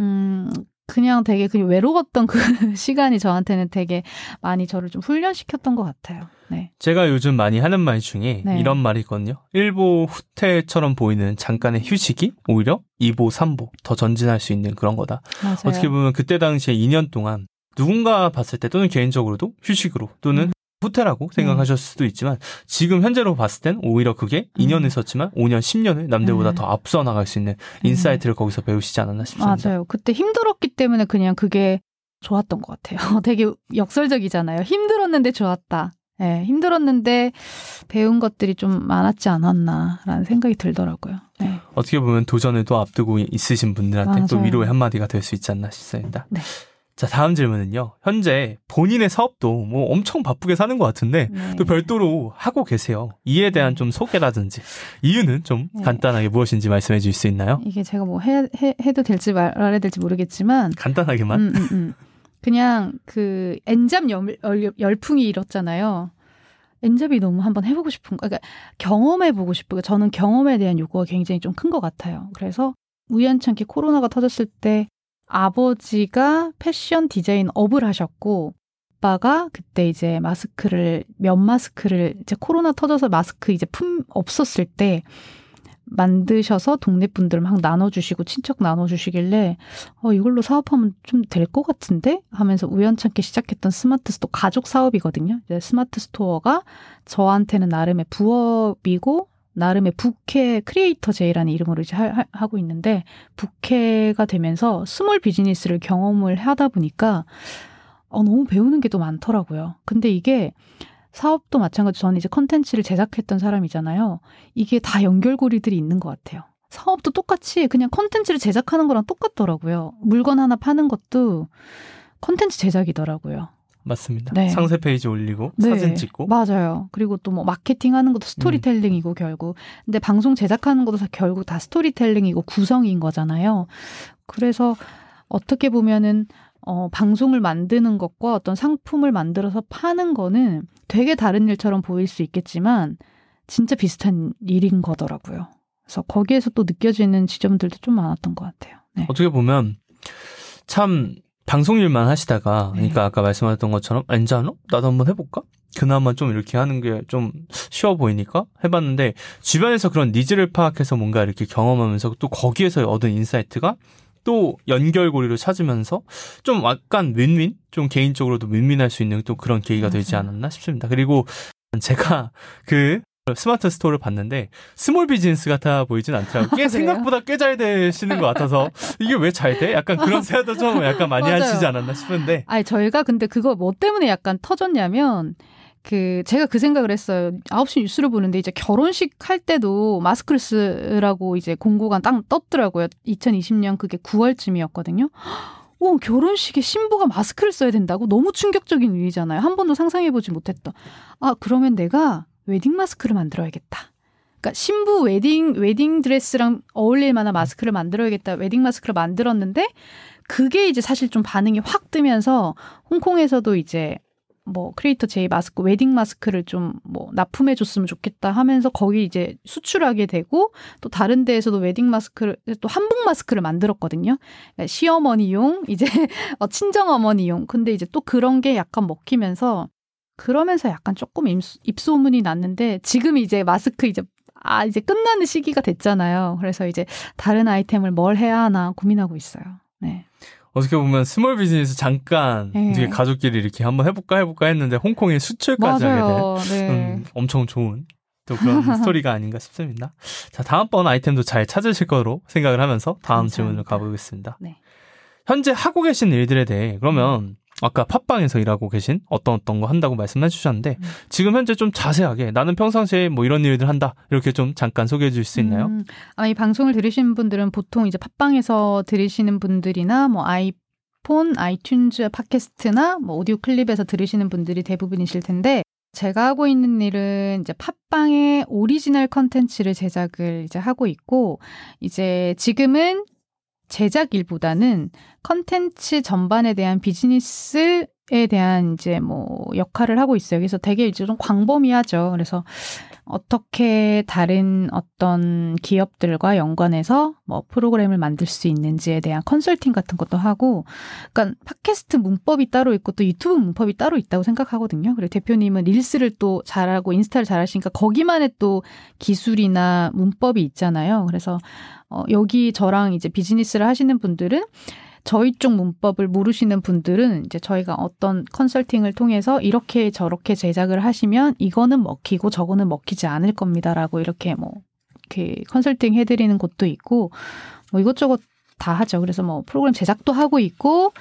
음 그냥 되게 그 외로웠던 그 시간이 저한테는 되게 많이 저를 좀 훈련시켰던 것 같아요. 네. 제가 요즘 많이 하는 말 중에 네. 이런 말이 있거든요. 1보 후퇴처럼 보이는 잠깐의 휴식이 오히려 2보, 3보 더 전진할 수 있는 그런 거다. 맞아요. 어떻게 보면 그때 당시에 2년 동안 누군가 봤을 때 또는 개인적으로도 휴식으로 또는 음. 후퇴라고 생각하셨을 수도 있지만 지금 현재로 봤을 땐 오히려 그게 2년을 썼지만 5년, 10년을 남들보다 네. 더 앞서 나갈 수 있는 네. insight를 거기서 배우시지 않았나 싶습니다. 맞아요. 그때 힘들었기 때문에 그냥 그게 좋았던 것 같아요. 되게 역설적이잖아요. 힘들었는데 좋았다. 네, 힘들었는데 배운 것들이 좀 많았지 않았나라는 생각이 들더라고요. 네. 어떻게 보면 도전을 또 앞두고 있으신 분들한테 맞아요. 또 위로의 한마디가 될 수 있지 않나 싶습니다. 네. 자, 다음 질문은요. 현재 본인의 사업도 뭐 엄청 바쁘게 사는 것 같은데 네. 또 별도로 하고 계세요. 이에 대한 네. 좀 소개라든지 이유는 좀 네. 간단하게 무엇인지 말씀해 주실 수 있나요? 이게 제가 뭐 해, 해, 해도 될지 말아야 될지 모르겠지만 간단하게만 음, 음, 음. 그냥 그 엔잡 열, 열풍이 일었잖아요. 엔잡이 너무 한번 해보고 싶은 거, 그러니까 경험해보고 싶고 저는 경험에 대한 요구가 굉장히 좀 큰 것 같아요. 그래서 우연찮게 코로나가 터졌을 때 아버지가 패션 디자인 업을 하셨고 아빠가 그때 이제 마스크를 면 마스크를 이제 코로나 터져서 마스크 이제 품 없었을 때 만드셔서 동네 분들 막 나눠주시고 친척 나눠주시길래 어 이걸로 사업하면 좀 될 것 같은데 하면서 우연찮게 시작했던 스마트 스토어 가족 사업이거든요. 이제 스마트 스토어가 저한테는 나름의 부업이고 나름의 부캐 크리에이터 제이라는 이름으로 이제 하, 하고 있는데 부캐가 되면서 small business를 경험을 하다 보니까 어, 너무 배우는 게 또 많더라고요. 근데 이게 사업도 마찬가지 저는 이제 컨텐츠를 제작했던 사람이잖아요. 이게 다 연결고리들이 있는 것 같아요. 사업도 똑같이 그냥 컨텐츠를 제작하는 거랑 똑같더라고요. 물건 하나 파는 것도 컨텐츠 제작이더라고요. 맞습니다. 네. 상세 페이지 올리고 네. 사진 찍고 맞아요. 그리고 또 뭐 마케팅 하는 것도 스토리텔링이고 음. 결국 근데 방송 제작하는 것도 결국 다 스토리텔링이고 구성인 거잖아요. 그래서 어떻게 보면은 어, 방송을 만드는 것과 어떤 상품을 만들어서 파는 거는 되게 다른 일처럼 보일 수 있겠지만 진짜 비슷한 일인 거더라고요. 그래서 거기에서 또 느껴지는 지점들도 좀 많았던 것 같아요. 네. 어떻게 보면 참 방송 일만 하시다가 네. 그러니까 아까 말씀하셨던 것처럼 엔자노 나도 한번 해볼까? 그나마 좀 이렇게 하는 게 좀 쉬워 보이니까 해봤는데 주변에서 그런 needs를 파악해서 뭔가 이렇게 경험하면서 또 거기에서 얻은 insight가 또 연결고리를 찾으면서 좀 약간 윈윈 좀 개인적으로도 윈윈할 수 있는 또 그런 계기가 되지 않았나 싶습니다. 그리고 제가 그 스마트 스토어를 봤는데 small business 같아 보이진 않더라고요. 꽤 생각보다 꽤 잘 되시는 것 같아서 이게 왜 잘 돼? 약간 그런 생각도 좀 약간 많이 하시지 않았나 싶은데. 아니 저희가 근데 그거 뭐 때문에 약간 터졌냐면 그 제가 그 생각을 했어요. 9시 뉴스를 보는데 이제 결혼식 할 때도 마스크를 쓰라고 이제 공고가 딱 떴더라고요. 2020년 그게 9월쯤이었거든요. 오, 결혼식에 신부가 마스크를 써야 된다고? 너무 충격적인 일이잖아요. 한 번도 상상해보지 못했던. 아, 그러면 내가 웨딩 마스크를 만들어야겠다. 그러니까 신부 웨딩 웨딩 드레스랑 어울릴 만한 마스크를 만들어야겠다. 웨딩 마스크를 만들었는데 그게 이제 사실 좀 반응이 확 뜨면서 홍콩에서도 이제 뭐 크리에이터 제이 마스크 웨딩 마스크를 좀 뭐 납품해 줬으면 좋겠다 하면서 거기 이제 수출하게 되고 또 다른 데에서도 웨딩 마스크를 또 한복 마스크를 만들었거든요. 그러니까 시어머니용 이제 어, 친정 어머니용. 근데 이제 또 그런 게 약간 먹히면서 그러면서 약간 조금 입소문이 났는데 지금 이제 마스크 이제 아 이제 끝나는 시기가 됐잖아요. 그래서 이제 다른 아이템을 뭘 해야 하나 고민하고 있어요. 네. 어떻게 보면 small business 잠깐 네. 가족끼리 이렇게 한번 해볼까 해볼까 했는데 홍콩에 수출까지 맞아요. 하게 된 네. 음, 엄청 좋은 또 그런 스토리가 아닌가 싶습니다. 자 다음번 아이템도 잘 찾으실 거로 생각을 하면서 다음 감사합니다. 질문을 가보겠습니다. 네. 현재 하고 계신 일들에 대해 그러면 아까 팟빵에서 일하고 계신 어떤 어떤 거 한다고 말씀해 주셨는데 음. 지금 현재 좀 자세하게 나는 평상시에 뭐 이런 일들 한다 이렇게 좀 잠깐 소개해 주실 수 있나요? 음, 아, 이 방송을 들으시는 분들은 보통 이제 팟빵에서 들으시는 분들이나 뭐 아이 폰, 아이튠즈 팟캐스트나 뭐 오디오 클립에서 들으시는 분들이 대부분이실 텐데 제가 하고 있는 일은 이제 팟빵의 오리지널 컨텐츠를 제작을 이제 하고 있고 이제 지금은 제작 일보다는 컨텐츠 전반에 대한 비즈니스 에 대한 이제 뭐 역할을 하고 있어요. 그래서 되게 이제 좀 광범위하죠. 그래서 어떻게 다른 어떤 기업들과 연관해서 뭐 프로그램을 만들 수 있는지에 대한 컨설팅 같은 것도 하고, 그러니까 팟캐스트 문법이 따로 있고 또 유튜브 문법이 따로 있다고 생각하거든요. 그리고 대표님은 릴스를 또 잘하고 인스타를 잘하시니까 거기만의 또 기술이나 문법이 있잖아요. 그래서 어, 여기 저랑 이제 비즈니스를 하시는 분들은 저희 쪽 문법을 모르시는 분들은 이제 저희가 어떤 컨설팅을 통해서 이렇게 저렇게 제작을 하시면 이거는 먹히고 저거는 먹히지 않을 겁니다라고 이렇게 뭐 이렇게 컨설팅 해드리는 곳도 있고 뭐 이것저것 다 하죠. 그래서 뭐 프로그램 제작도 하고 있고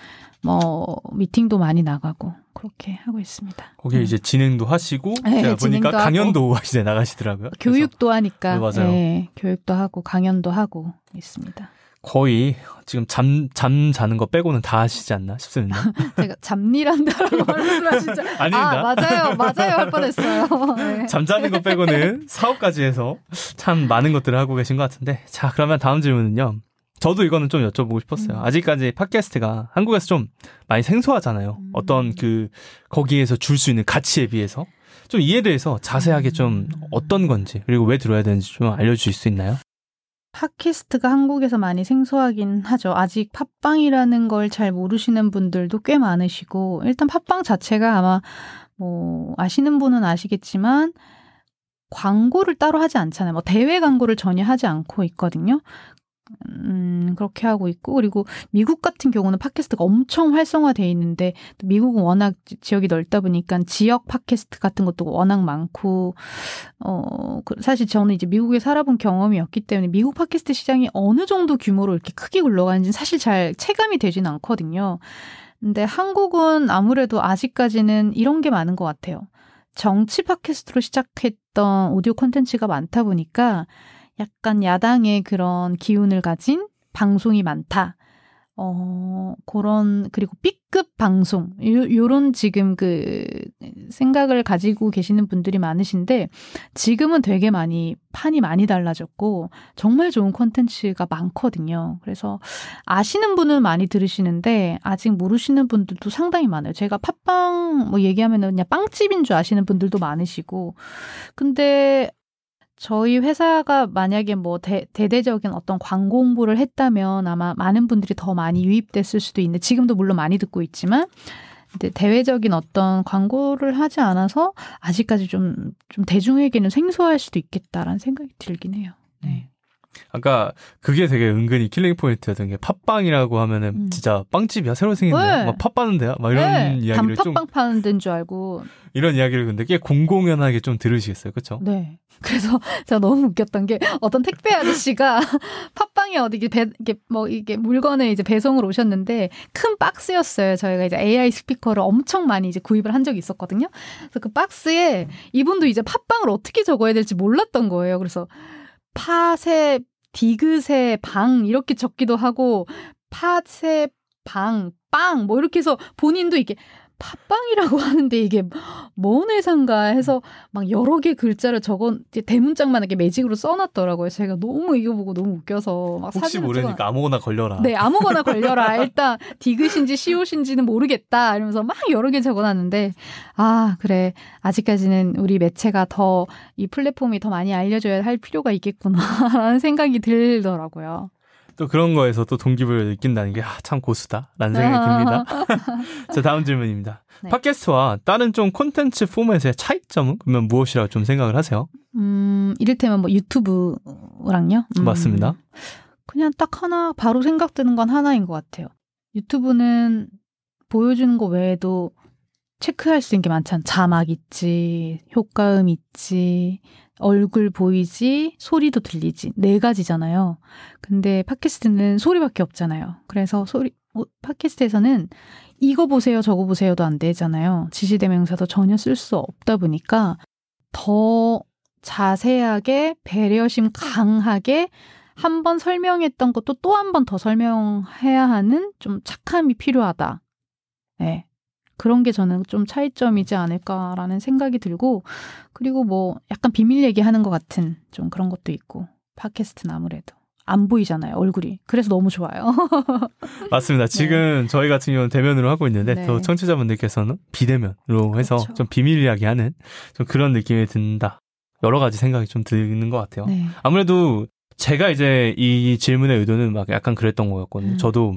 뭐 미팅도 많이 나가고 그렇게 하고 있습니다. 거기 네. 이제 진행도 하시고 네, 제가 보니까 강연도 하시네 나가시더라고요. 교육도 하니까 네, 맞아요. 네, 교육도 하고 강연도 하고 있습니다. 거의 지금 잠, 잠 자는 거 빼고는 다 하시지 않나 싶습니다. 제가 잠일한다라고 말씀하 진짜. 아닙니다. 아, 맞아요. 맞아요. 할 뻔했어요. 네. 잠자는 거 빼고는 사업까지 해서 참 많은 것들을 하고 계신 것 같은데. 자, 그러면 다음 질문은요. 저도 이거는 좀 여쭤보고 싶었어요. 음. 아직까지 팟캐스트가 한국에서 좀 많이 생소하잖아요. 음. 어떤 그, 거기에서 줄 수 있는 가치에 비해서. 좀 이에 대해서 자세하게 좀 음. 어떤 건지, 그리고 왜 들어야 되는지 좀 알려주실 수 있나요? 팟캐스트가 한국에서 많이 생소하긴 하죠. 아직 팟빵이라는 걸 잘 모르시는 분들도 꽤 많으시고, 일단 팟빵 자체가 아마 뭐 아시는 분은 아시겠지만 광고를 따로 하지 않잖아요. 뭐 대외 광고를 전혀 하지 않고 있거든요. 음, 그렇게 하고 있고, 그리고 미국 같은 경우는 팟캐스트가 엄청 활성화돼 있는데, 미국은 워낙 지역이 넓다 보니까 지역 팟캐스트 같은 것도 워낙 많고, 어, 그 사실 저는 이제 미국에 살아본 경험이 없기 때문에 미국 팟캐스트 시장이 어느 정도 규모로 이렇게 크게 굴러가는지 사실 잘 체감이 되진 않거든요. 근데 한국은 아무래도 아직까지는 이런 게 많은 것 같아요. 정치 팟캐스트로 시작했던 오디오 콘텐츠가 많다 보니까 약간 야당의 그런 기운을 가진 방송이 많다. 어, 그런, 그리고 B급 방송, 요, 요런 지금 그 생각을 가지고 계시는 분들이 많으신데, 지금은 되게 많이, 판이 많이 달라졌고, 정말 좋은 콘텐츠가 많거든요. 그래서 아시는 분은 많이 들으시는데, 아직 모르시는 분들도 상당히 많아요. 제가 팥빵 뭐 얘기하면은 그냥 빵집인 줄 아시는 분들도 많으시고, 근데 저희 회사가 만약에 뭐 대, 대대적인 어떤 광고 홍보를 했다면 아마 많은 분들이 더 많이 유입됐을 수도 있는데 지금도 물론 많이 듣고 있지만 근데 대외적인 어떤 광고를 하지 않아서 아직까지 좀, 좀 대중에게는 생소할 수도 있겠다라는 생각이 들긴 해요. 네. 아까 그게 되게 은근히 killing point였던 게 팥빵이라고 하면은 음. 진짜 빵집이야. 새로 생긴 데. 네. 막팥 파는 데야 막 이런 네. 이야기를 좀 팥빵 파는 데인 줄 알고. 이런 이야기를 근데 꽤 공공연하게 좀 들으시겠어요. 그렇죠? 네. 그래서 제가 너무 웃겼던 게 어떤 택배 아저씨가 팥빵에 어디 배 이게 뭐 이게 물건을 이제 배송을 오셨는데 큰 박스였어요. 저희가 이제 AI 스피커를 엄청 많이 이제 구입을 한 적이 있었거든요. 그래서 그 박스에 이분도 이제 팥빵을 어떻게 적어야 될지 몰랐던 거예요. 그래서 팥에 디귿의 방 이렇게 적기도 하고 팥의 방, 빵 뭐 이렇게 해서 본인도 이게 팥빵이라고 하는데 이게 뭔 회사인가 해서 막 여러 개 글자를 적어 대문짝만 이렇게 매직으로 써놨더라고요. 제가 너무 이거 보고 너무 웃겨서 막 혹시 모르니까 찍어... 아무거나 걸려라. 네, 아무거나 걸려라. 일단 디귿인지 시옷인지는 모르겠다. 이러면서 막 여러 개 적어놨는데 아 그래 아직까지는 우리 매체가 더 이 플랫폼이 더 많이 알려줘야 할 필요가 있겠구나라는 생각이 들더라고요. 또 그런 거에서 또 동기부여를 느낀다는 게참 아, 고수다라는 생각이 듭니다. 자 다음 질문입니다. 네. 팟캐스트와 다른 좀 콘텐츠 포맷의 차이점은 그러면 무엇이라고 좀 생각을 하세요? 음 이를테면 뭐 유튜브랑요? 음, 맞습니다. 그냥 딱 하나 바로 생각드는 건 하나인 것 같아요. 유튜브는 보여주는 거 외에도 체크할 수 있는 게 많잖아. 자막 있지, 효과음 있지, 얼굴 보이지, 소리도 들리지. 네 가지잖아요. 근데 팟캐스트는 소리밖에 없잖아요. 그래서 소리, 어, 팟캐스트에서는 이거 보세요, 저거 보세요도 안 되잖아요. 지시대명사도 전혀 쓸 수 없다 보니까 더 자세하게 배려심 강하게 한 번 설명했던 것도 또 한 번 더 설명해야 하는 좀 착함이 필요하다. 네. 그런 게 저는 좀 차이점이지 않을까라는 생각이 들고 그리고 뭐 약간 비밀 얘기하는 것 같은 좀 그런 것도 있고 팟캐스트는 아무래도 안 보이잖아요 얼굴이 그래서 너무 좋아요 맞습니다 지금 네. 저희 같은 경우는 대면으로 하고 있는데 네. 또 청취자분들께서는 비대면으로 해서 그렇죠. 좀 비밀 이야기하는 좀 그런 느낌이 든다 여러 가지 생각이 좀 드는 것 같아요 네. 아무래도 제가 이제 이 질문의 의도는 막 약간 그랬던 거였거든요 음. 저도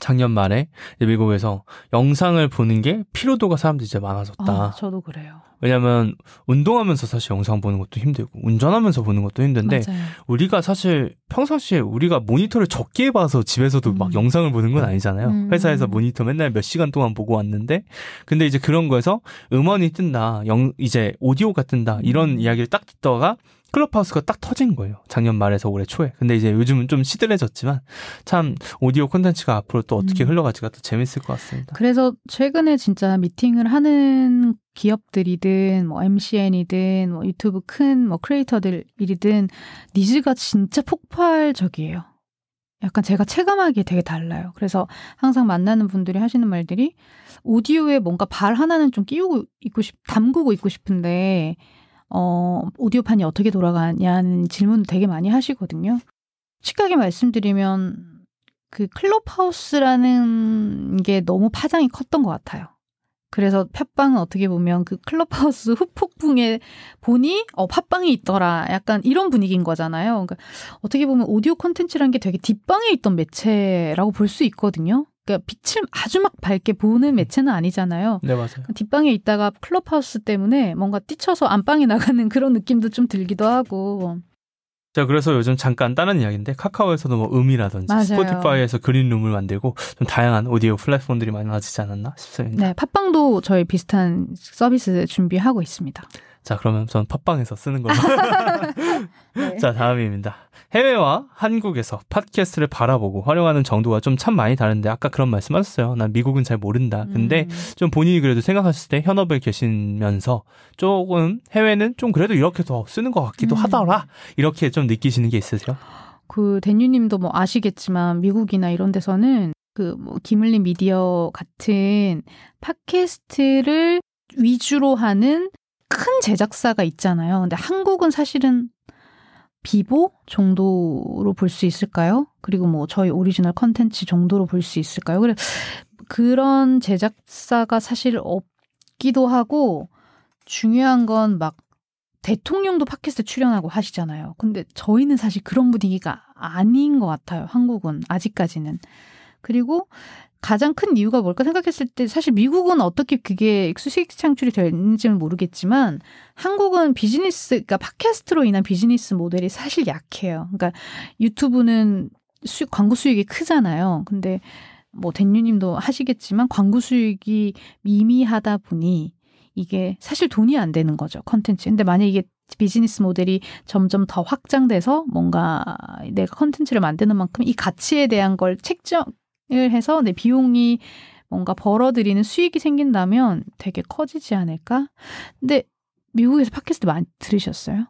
작년 말에 미국에서 영상을 보는 게 피로도가 사람들이 이제 많아졌다. 아, 저도 그래요. 왜냐면 운동하면서 사실 영상 보는 것도 힘들고 운전하면서 보는 것도 힘든데 맞아요. 우리가 사실 평상시에 우리가 모니터를 적게 봐서 집에서도 음. 막 영상을 보는 건 아니잖아요. 음. 회사에서 모니터 맨날 몇 시간 동안 보고 왔는데 근데 이제 그런 거에서 음원이 뜬다, 영 이제 오디오가 뜬다 이런 음. 이야기를 딱 듣다가 클럽하우스가 딱 터진 거예요. 작년 말에서 올해 초에. 근데 이제 요즘은 좀 시들해졌지만 참 오디오 콘텐츠가 앞으로 또 어떻게 음. 흘러가지가 또 재밌을 것 같습니다. 그래서 최근에 진짜 미팅을 하는 기업들이든 뭐 MCN이든 뭐 유튜브 큰 뭐 크리에이터들이든 니즈가 진짜 폭발적이에요. 약간 제가 체감하기에 되게 달라요. 그래서 항상 만나는 분들이 하시는 말들이 오디오에 뭔가 발 하나는 좀 끼우고 있고 싶, 담그고 있고 싶은데 어, 오디오판이 어떻게 돌아가냐는 질문 되게 많이 하시거든요. 쉽게 말씀드리면 그 클럽하우스라는 게 너무 파장이 컸던 것 같아요. 그래서 팟빵은 어떻게 보면 그 클럽하우스 후폭풍에 보니 어 팟빵이 있더라 약간 이런 분위기인 거잖아요. 그러니까 어떻게 보면 오디오 콘텐츠라는 게 되게 뒷방에 있던 매체라고 볼 수 있거든요. 그러니까 빛을 아주 막 밝게 보는 매체는 아니잖아요. 네, 맞아요. 뒷방에 있다가 클럽하우스 때문에 뭔가 뛰쳐서 안방에 나가는 그런 느낌도 좀 들기도 하고. 자, 그래서 요즘 잠깐 다른 이야기인데 카카오에서도 뭐 음이라든지 맞아요. 스포티파이에서 그린룸을 만들고 좀 다양한 오디오 플랫폼들이 많아지지 않았나 싶습니다. 네, 팟빵도 저희 비슷한 서비스 준비하고 있습니다. 자, 그러면 전 팟빵에서 쓰는 걸로. 네. 자, 다음입니다. 해외와 한국에서 팟캐스트를 바라보고 활용하는 정도가 좀 참 많이 다른데 아까 그런 말씀 하셨어요. 난 미국은 잘 모른다. 근데 음. 좀 본인이 그래도 생각하셨을 때 현업에 계시면서 조금 해외는 좀 그래도 이렇게 더 쓰는 것 같기도 음. 하더라. 이렇게 좀 느끼시는 게 있으세요? 그 댄유님도 뭐 아시겠지만 미국이나 이런 데서는 그뭐 Gimlet Media 같은 팟캐스트를 위주로 하는 큰 제작사가 있잖아요. 근데 한국은 사실은 비보 정도로 볼 수 있을까요? 그리고 뭐 저희 오리지널 컨텐츠 정도로 볼 수 있을까요? 그래 그런 제작사가 사실 없기도 하고 중요한 건 막 대통령도 팟캐스트 출연하고 하시잖아요. 근데 저희는 사실 그런 분위기가 아닌 것 같아요. 한국은 아직까지는. 그리고 가장 큰 이유가 뭘까 생각했을 때 사실 미국은 어떻게 그게 수익 창출이 되는지는 모르겠지만 한국은 비즈니스 그러니까 팟캐스트로 인한 비즈니스 모델이 사실 약해요. 그러니까 유튜브는 수 광고 수익이 크잖아요. 근데 뭐 댄유님도 아시겠지만 광고 수익이 미미하다 보니 이게 사실 돈이 안 되는 거죠 컨텐츠. 근데 만약 이게 비즈니스 모델이 점점 더 확장돼서 뭔가 내가 컨텐츠를 만드는 만큼 이 가치에 대한 걸 책정 해서 내 비용이 뭔가 벌어들이는 수익이 생긴다면 되게 커지지 않을까? 근데 미국에서 팟캐스트 많이 들으셨어요?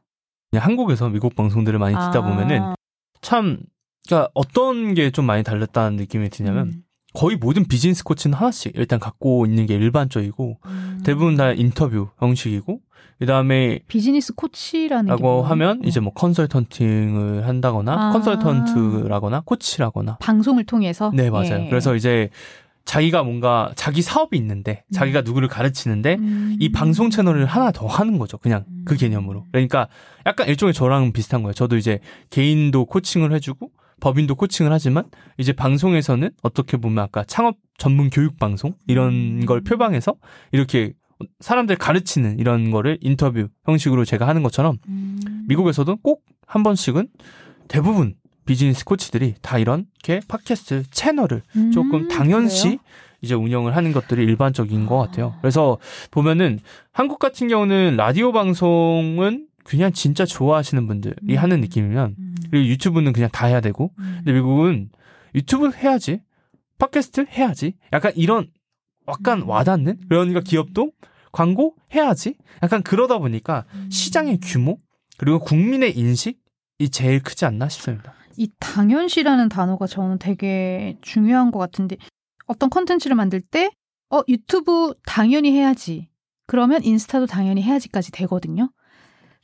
한국에서 미국 방송들을 많이 듣다 아. 보면은 참 그러니까 어떤 게 좀 많이 달랐다는 느낌이 드냐면 음. 거의 모든 비즈니스 코치는 하나씩 일단 갖고 있는 게 일반적이고 음. 대부분 다 인터뷰 형식이고 그다음에 비즈니스 코치라는 라고 하면 이제 뭐 컨설턴팅을 한다거나 아. 컨설턴트라거나 코치라거나 방송을 통해서 네 맞아요. 예. 그래서 이제 자기가 뭔가 자기 사업이 있는데 음. 자기가 누구를 가르치는데 음. 이 방송 채널을 하나 더 하는 거죠. 그냥 그 음. 그 개념으로. 그러니까 약간 일종의 저랑 비슷한 거예요. 저도 이제 개인도 코칭을 해주고 법인도 코칭을 하지만 이제 방송에서는 어떻게 보면 아까 창업 전문 교육 방송 이런 음. 걸 표방해서 이렇게 사람들 가르치는 이런 거를 인터뷰 형식으로 제가 하는 것처럼 음. 미국에서도 꼭 한 번씩은 대부분 비즈니스 코치들이 다 이렇게 팟캐스트 채널을 음, 조금 당연시 그래요? 이제 운영을 하는 것들이 일반적인 것 같아요. 그래서 보면은 한국 같은 경우는 라디오 방송은 그냥 진짜 좋아하시는 분들이 음. 하는 느낌이면 음. 그리고 유튜브는 그냥 다 해야 되고 음. 근데 미국은 유튜브 해야지 팟캐스트 해야지 약간 이런 약간 음. 와닿는 그러니까 기업도 광고 해야지 약간 그러다 보니까 음. 시장의 규모 그리고 국민의 인식이 제일 크지 않나 싶습니다. 이 당연시라는 단어가 저는 되게 중요한 것 같은데 어떤 컨텐츠를 만들 때 어, 유튜브 당연히 해야지. 그러면 인스타도 당연히 해야지까지 되거든요.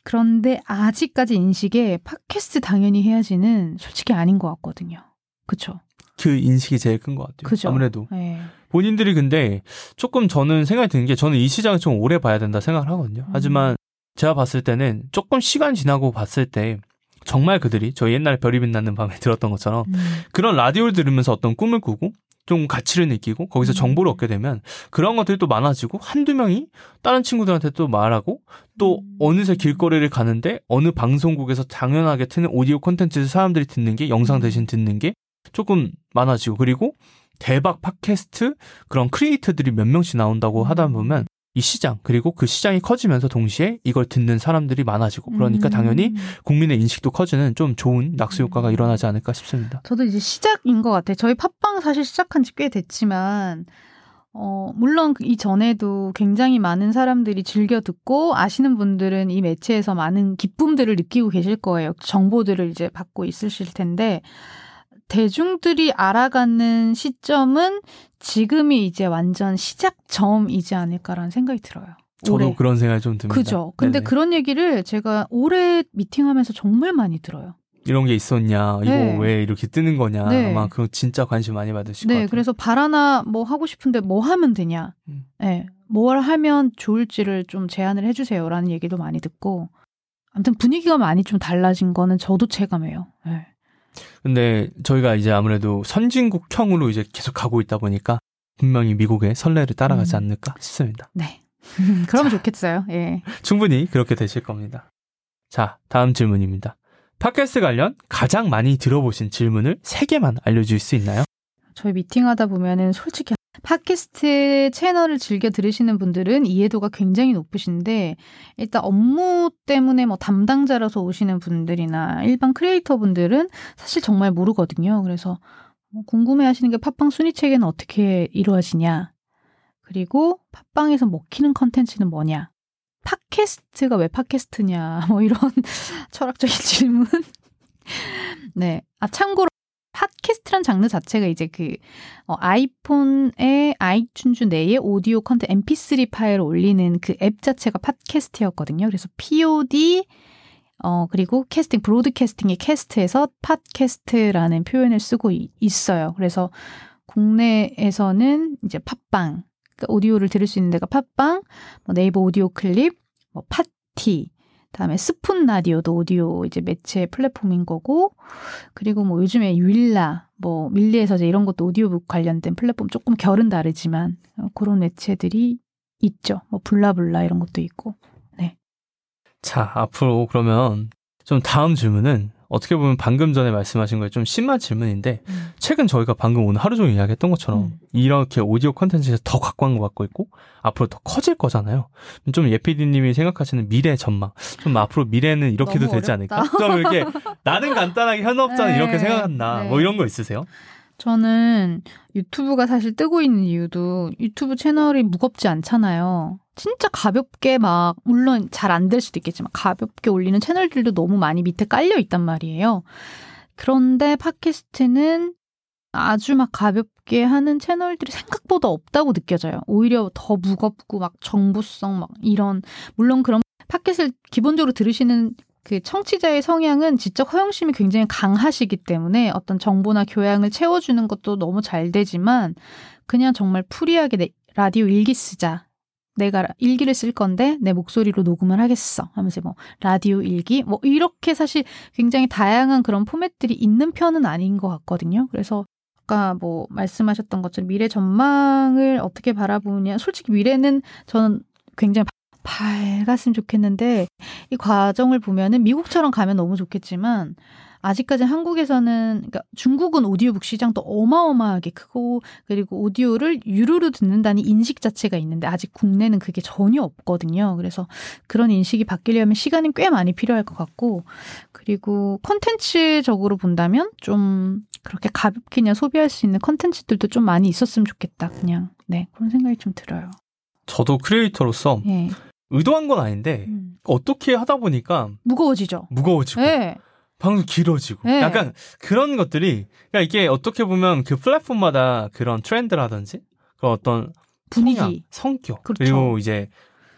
그런데 아직까지 인식에 팟캐스트 당연히 해야지는 솔직히 아닌 것 같거든요. 그쵸? 그 인식이 제일 큰 것 같아요. 그죠? 아무래도. 네. 본인들이 근데 조금 저는 생각이 드는 게 저는 이 시장을 좀 오래 봐야 된다 생각을 하거든요. 음. 하지만 제가 봤을 때는 조금 시간 지나고 봤을 때 정말 그들이 저 옛날에 별이 빛나는 밤에 들었던 것처럼 음. 그런 라디오를 들으면서 어떤 꿈을 꾸고 좀 가치를 느끼고 거기서 음. 정보를 얻게 되면 그런 것들이 또 많아지고 한두 명이 다른 친구들한테 또 말하고 또 음. 어느새 길거리를 가는데 어느 방송국에서 당연하게 트는 오디오 콘텐츠를 사람들이 듣는 게 영상 대신 듣는 게 조금 많아지고 그리고 대박 팟캐스트 그런 크리에이터들이 몇 명씩 나온다고 하다 보면 이 시장 그리고 그 시장이 커지면서 동시에 이걸 듣는 사람들이 많아지고 그러니까 음. 당연히 국민의 인식도 커지는 좀 좋은 낙수 효과가 음. 일어나지 않을까 싶습니다. 저도 이제 시작인 것 같아요. 저희 팟빵 사실 시작한 지 꽤 됐지만 어, 물론 이 전에도 굉장히 많은 사람들이 즐겨 듣고 아시는 분들은 이 매체에서 많은 기쁨들을 느끼고 계실 거예요. 정보들을 이제 받고 있으실 텐데 대중들이 알아가는 시점은 지금이 이제 완전 시작점이지 않을까라는 생각이 들어요. 저도 올해. 그런 생각이 좀 듭니다. 그죠. 근데 네네. 그런 얘기를 제가 올해 미팅하면서 정말 많이 들어요. 이런 게 있었냐, 이거 네. 왜 이렇게 뜨는 거냐, 네. 아마 그거 진짜 관심 많이 받으실 네, 것 같아요. 그래서 바라나 뭐 하고 싶은데 뭐 하면 되냐, 음. 네, 뭘 하면 좋을지를 좀 제안을 해주세요라는 얘기도 많이 듣고, 아무튼 분위기가 많이 좀 달라진 거는 저도 체감해요. 네. 근데 저희가 이제 아무래도 선진국형으로 이제 계속 가고 있다 보니까 분명히 미국의 선례를 따라가지 음. 않을까 싶습니다. 네. 그러면 자, 좋겠어요. 예. 충분히 그렇게 되실 겁니다. 자, 다음 질문입니다. 팟캐스트 관련 가장 많이 들어보신 질문을 3개만 알려줄 수 있나요? 저희 미팅하다 보면은 솔직히 팟캐스트 채널을 즐겨 들으시는 분들은 이해도가 굉장히 높으신데 일단 업무 때문에 뭐 담당자라서 오시는 분들이나 일반 크리에이터 분들은 사실 정말 모르거든요. 그래서 뭐 궁금해 하시는 게 팟빵 순위 체계는 어떻게 이루어지냐. 그리고 팟빵에서 먹히는 컨텐츠는 뭐냐. 팟캐스트가 왜 팟캐스트냐. 뭐 이런 철학적인 질문. 네. 아, 참고로 팟캐스트란 장르 자체가 이제 그 어, 아이폰의 아이튠즈 내에 오디오 컨텐츠 MP3 파일을 올리는 그 앱 자체가 팟캐스트였거든요. 그래서 POD 어 그리고 캐스팅 broadcasting의 cast에서 팟캐스트라는 표현을 쓰고 이, 있어요. 그래서 국내에서는 이제 팟빵 그러니까 오디오를 들을 수 있는 데가 팟빵, 뭐 네이버 오디오 클립, 뭐 팟티 다음에 스푼 라디오도 오디오 이제 매체 플랫폼인 거고 그리고 뭐 요즘에 윌라 뭐 밀리에서 이제 이런 것도 오디오북 관련된 플랫폼 조금 결은 다르지만 어, 그런 매체들이 있죠. 뭐 블라블라 이런 것도 있고. 네. 자, 앞으로 그러면 좀 다음 질문은 어떻게 보면 방금 전에 말씀하신 거에 좀 심한 질문인데 음. 최근 저희가 방금 오늘 하루 종일 이야기했던 것처럼 음. 이렇게 오디오 컨텐츠에서 더 각광을 받고 있고 앞으로 더 커질 거잖아요. 좀 예피디님이 생각하시는 미래 전망, 좀 앞으로 미래는 이렇게도 되지 않을까? 좀 이렇게 나는 간단하게 현업자는 네. 이렇게 생각한다. 네. 뭐 이런 거 있으세요? 저는 유튜브가 사실 뜨고 있는 이유도 유튜브 채널이 무겁지 않잖아요. 진짜 가볍게 막 물론 잘 안 될 수도 있겠지만 가볍게 올리는 채널들도 너무 많이 밑에 깔려 있단 말이에요. 그런데 팟캐스트는 아주 막 가볍게 하는 채널들이 생각보다 없다고 느껴져요. 오히려 더 무겁고 막 정보성 막 이런 물론 그런 팟캐스트를 기본적으로 들으시는 그 청취자의 성향은 지적 허영심이 굉장히 강하시기 때문에 어떤 정보나 교양을 채워주는 것도 너무 잘 되지만 그냥 정말 풀이하게 라디오 일기 쓰자. 내가 일기를 쓸 건데 내 목소리로 녹음을 하겠어. 하면서 뭐 라디오 일기? 뭐 이렇게 사실 굉장히 다양한 그런 포맷들이 있는 편은 아닌 것 같거든요. 그래서 아까 뭐 말씀하셨던 것처럼 미래 전망을 어떻게 바라보냐. 솔직히 미래는 저는 굉장히 밝았으면 좋겠는데 이 과정을 보면은 미국처럼 가면 너무 좋겠지만 아직까지 한국에서는 그러니까 중국은 오디오북 시장도 어마어마하게 크고 그리고 오디오를 유료로 듣는다는 인식 자체가 있는데 아직 국내는 그게 전혀 없거든요. 그래서 그런 인식이 바뀌려면 시간이 꽤 많이 필요할 것 같고 그리고 컨텐츠적으로 본다면 좀 그렇게 가볍게 그냥 소비할 수 있는 컨텐츠들도 좀 많이 있었으면 좋겠다. 그냥 네, 그런 생각이 좀 들어요. 저도 크리에이터로서 네. 의도한 건 아닌데 음. 어떻게 하다 보니까 무거워지죠. 무거워지고 네. 방송 길어지고 네. 약간 그런 것들이 그러니까 이게 어떻게 보면 그 플랫폼마다 그런 트렌드라든지 그 어떤 분위기, 성향, 성격 그렇죠. 그리고 이제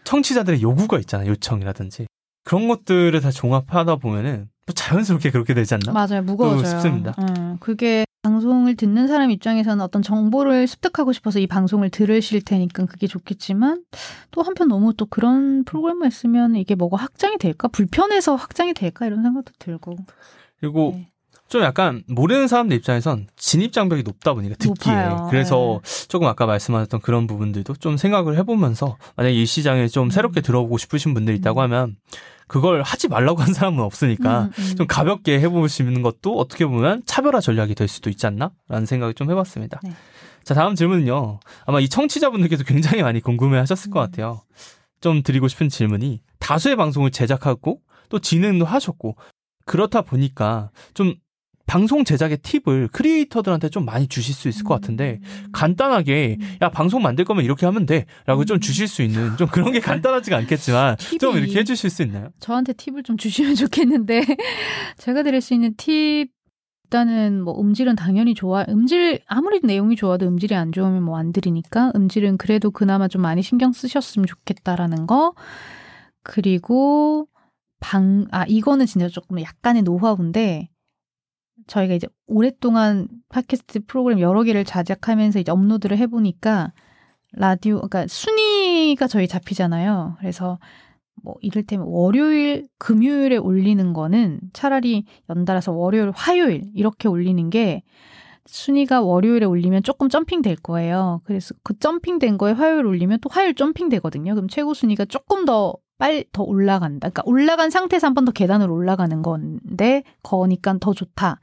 청취자들의 요구가 있잖아요. 요청이라든지 그런 것들을 다 종합하다 보면은 자연스럽게 그렇게 되지 않나? 맞아요. 무거워져요. 싶습니다. 음, 그게 방송을 듣는 사람 입장에서는 어떤 정보를 습득하고 싶어서 이 방송을 들으실 테니까 그게 좋겠지만 또 한편 너무 또 그런 프로그램만 있으면 이게 뭐가 확장이 될까? 불편해서 확장이 될까? 이런 생각도 들고. 그리고 네. 좀 약간 모르는 사람들 입장에선 진입 장벽이 높다 보니까 듣기에 높아요. 그래서 네. 조금 아까 말씀하셨던 그런 부분들도 좀 생각을 해보면서 만약 이 시장에 좀 새롭게 음. 들어오고 싶으신 분들이 있다고 음. 하면 그걸 하지 말라고 한 사람은 없으니까 음, 음. 좀 가볍게 해보시는 것도 어떻게 보면 차별화 전략이 될 수도 있지 않나라는 생각을 좀 해봤습니다. 네. 자 다음 질문은요. 아마 이 청취자분들께서 굉장히 많이 궁금해하셨을 음. 것 같아요. 좀 드리고 싶은 질문이 다수의 방송을 제작하고 또 진행도 하셨고 그렇다 보니까 좀 방송 제작의 팁을 크리에이터들한테 좀 많이 주실 수 있을 것 같은데 음. 간단하게 음. 야 방송 만들 거면 이렇게 하면 돼라고 좀 음. 주실 수 있는 좀 그런 게 간단하지가 않겠지만 좀 이렇게 해주실 수 있나요? 저한테 팁을 좀 주시면 좋겠는데 제가 드릴 수 있는 팁 일단은 뭐 음질은 당연히 좋아 음질 아무리 내용이 좋아도 음질이 안 좋으면 뭐 안 들으니까 음질은 그래도 그나마 좀 많이 신경 쓰셨으면 좋겠다라는 거 그리고 방 아 이거는 진짜 조금 약간의 노하우인데 저희가 이제 오랫동안 팟캐스트 프로그램 여러 개를 자작하면서 이제 업로드를 해보니까 라디오, 그러니까 순위가 저희 잡히잖아요. 그래서 뭐 이를테면 월요일, 금요일에 올리는 거는 차라리 연달아서 월요일, 화요일 이렇게 올리는 게 순위가 월요일에 올리면 조금 점핑 될 거예요. 그래서 그 점핑 된 거에 화요일 올리면 또 화요일 점핑 되거든요. 그럼 최고 순위가 조금 더 빨 더 올라간다. 그러니까 올라간 상태에서 한 번 더 계단을 올라가는 건데 거니까 더 좋다.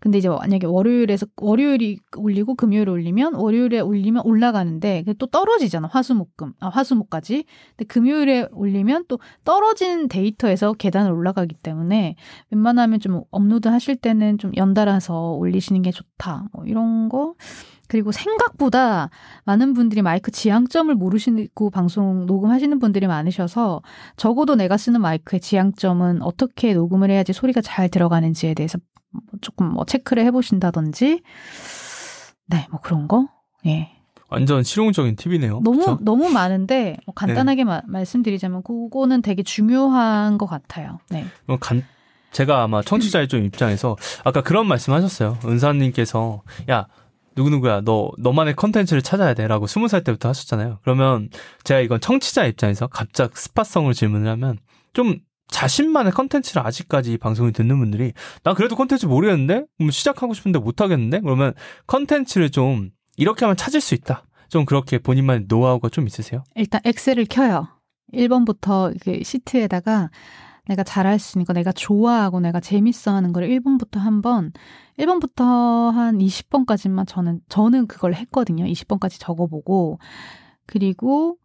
근데 이제 만약에 월요일에서 월요일이 올리고 금요일에 올리면 월요일에 올리면 올라가는데 또 떨어지잖아 화수목금. 아 화수목까지. 근데 금요일에 올리면 또 떨어진 데이터에서 계단을 올라가기 때문에 웬만하면 좀 업로드 하실 때는 좀 연달아서 올리시는 게 좋다. 뭐 이런 거. 그리고 생각보다 많은 분들이 마이크 지향점을 모르시고 방송 녹음하시는 분들이 많으셔서 적어도 내가 쓰는 마이크의 지향점은 어떻게 녹음을 해야지 소리가 잘 들어가는지에 대해서 뭐 조금 뭐 체크를 해보신다든지 네 뭐 그런 거 예. 완전 실용적인 팁이네요. 너무 그쵸? 너무 많은데 뭐 간단하게 네. 마, 말씀드리자면 그거는 되게 중요한 것 같아요. 네. 간, 제가 아마 청취자의 좀 입장에서 아까 그런 말씀하셨어요. 은사님께서 야 누구누구야 너 너만의 컨텐츠를 찾아야 돼라고 스무 살 때부터 하셨잖아요. 그러면 제가 이건 청취자 입장에서 갑작 스파성으로 질문을 하면 좀 자신만의 컨텐츠를 아직까지 방송을 듣는 분들이 나 그래도 컨텐츠 모르겠는데 뭐 시작하고 싶은데 못 하겠는데 그러면 컨텐츠를 좀 이렇게 하면 찾을 수 있다. 좀 그렇게 본인만의 노하우가 좀 있으세요? 일단 엑셀을 켜요. 1번부터 그 시트에다가 내가 잘할 수 있는 거, 내가 좋아하고 내가 재밌어 하는 걸 1번부터 한 번, 1번부터 한 20번까지만 저는, 저는 그걸 했거든요. 20번까지 적어보고. 그리고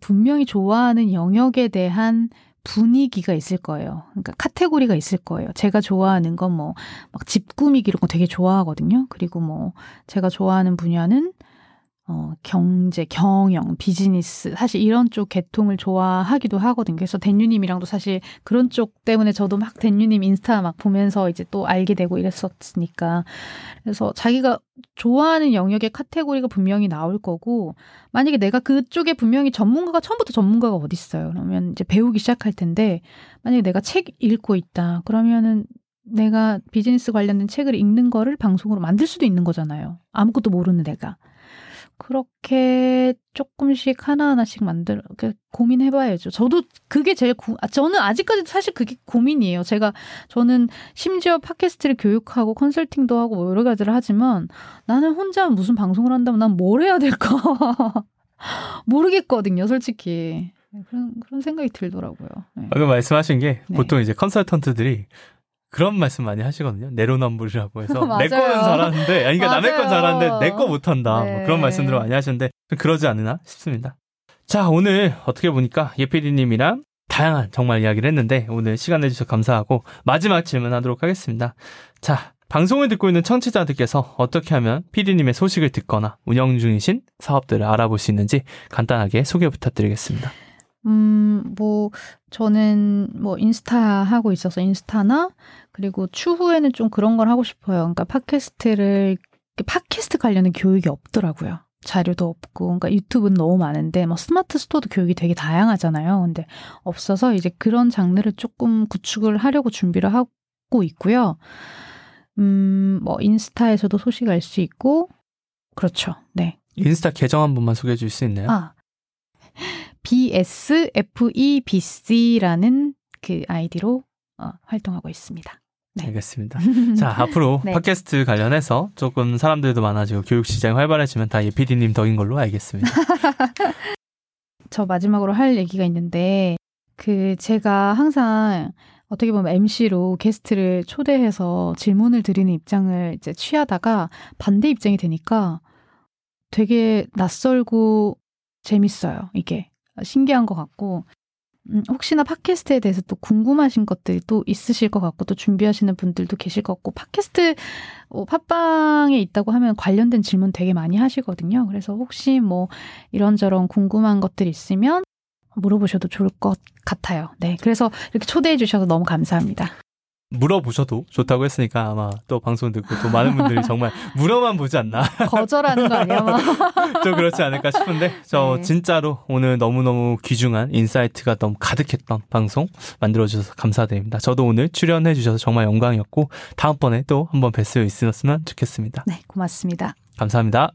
분명히 좋아하는 영역에 대한 분위기가 있을 거예요. 그러니까 카테고리가 있을 거예요. 제가 좋아하는 건 뭐 막 집 꾸미기 이런 거 되게 좋아하거든요. 그리고 뭐 제가 좋아하는 분야는 어, 경제, 경영, 비즈니스, 사실 이런 쪽 계통을 좋아하기도 하거든요. 그래서 댄유님이랑도 사실 그런 쪽 때문에 저도 막 댄유님 인스타 막 보면서 이제 또 알게 되고 이랬었으니까. 그래서 자기가 좋아하는 영역의 카테고리가 분명히 나올 거고, 만약에 내가 그쪽에 분명히 전문가가 처음부터 전문가가 어딨어요. 그러면 이제 배우기 시작할 텐데, 만약에 내가 책 읽고 있다. 그러면은 내가 비즈니스 관련된 책을 읽는 거를 방송으로 만들 수도 있는 거잖아요. 아무것도 모르는 내가. 그렇게 조금씩 하나하나씩 만들어 고민해 봐야죠. 저도 그게 제일 고, 아, 저는 아직까지도 사실 그게 고민이에요. 제가 저는 심지어 팟캐스트를 교육하고 컨설팅도 하고 뭐 여러 가지를 하지만 나는 혼자 무슨 방송을 한다면 난 뭘 해야 될까 모르겠거든요, 솔직히. 그런 그런 생각이 들더라고요. 네. 방금 말씀하신 게 네. 보통 이제 컨설턴트들이 그런 말씀 많이 하시거든요. 내로남불이라고 해서 내 거는 잘하는데, 아니, 그러니까 남의 건 잘하는데 내 거 못한다. 뭐 네. 뭐 그런 말씀들을 많이 하시는데 그러지 않으나 싶습니다. 자, 오늘 어떻게 보니까 예피디님이랑 다양한 정말 이야기를 했는데 오늘 시간 내주셔서 감사하고 마지막 질문하도록 하겠습니다. 자, 방송을 듣고 있는 청취자들께서 어떻게 하면 PD님의 소식을 듣거나 운영 중이신 사업들을 알아볼 수 있는지 간단하게 소개 부탁드리겠습니다. 음, 뭐, 저는 뭐 인스타 하고 있어서 인스타나 그리고 추후에는 좀 그런 걸 하고 싶어요. 그러니까 팟캐스트를, 팟캐스트 관련된 교육이 없더라고요. 자료도 없고, 그러니까 유튜브는 너무 많은데, 뭐 스마트 스토어도 교육이 되게 다양하잖아요. 근데 없어서 이제 그런 장르를 조금 구축을 하려고 준비를 하고 있고요. 음, 뭐 인스타에서도 소식 알 수 있고, 그렇죠. 네. 인스타 계정 한 번만 소개해 줄 수 있나요? 아, BSFEBC라는 그 아이디로 어, 활동하고 있습니다. 네. 알겠습니다. 자, 앞으로 네. 팟캐스트 관련해서 조금 사람들도 많아지고 교육 시장이 활발해지면 다 예피디님 덕인 걸로 알겠습니다. 저 마지막으로 할 얘기가 있는데, 그 제가 항상 어떻게 보면 MC로 게스트를 초대해서 질문을 드리는 입장을 이제 취하다가 반대 입장이 되니까 되게 낯설고 재밌어요, 이게. 신기한 것 같고, 음, 혹시나 팟캐스트에 대해서 또 궁금하신 것들이 또 있으실 것 같고, 또 준비하시는 분들도 계실 것 같고, 팟캐스트, 어, 팟빵에 있다고 하면 관련된 질문 되게 많이 하시거든요. 그래서 혹시 뭐 이런저런 궁금한 것들 있으면 물어보셔도 좋을 것 같아요. 네. 그래서 이렇게 초대해 주셔서 너무 감사합니다. 물어보셔도 좋다고 했으니까 아마 또 방송 듣고 또 많은 분들이 정말 물어만 보지 않나. 거절하는 거 아니야? 좀 그렇지 않을까 싶은데 저 네. 진짜로 오늘 너무너무 귀중한 insight가 너무 가득했던 방송 만들어주셔서 감사드립니다. 저도 오늘 출연해 주셔서 정말 영광이었고 다음번에 또 한번 뵐 수 있었으면 좋겠습니다. 네, 고맙습니다. 감사합니다.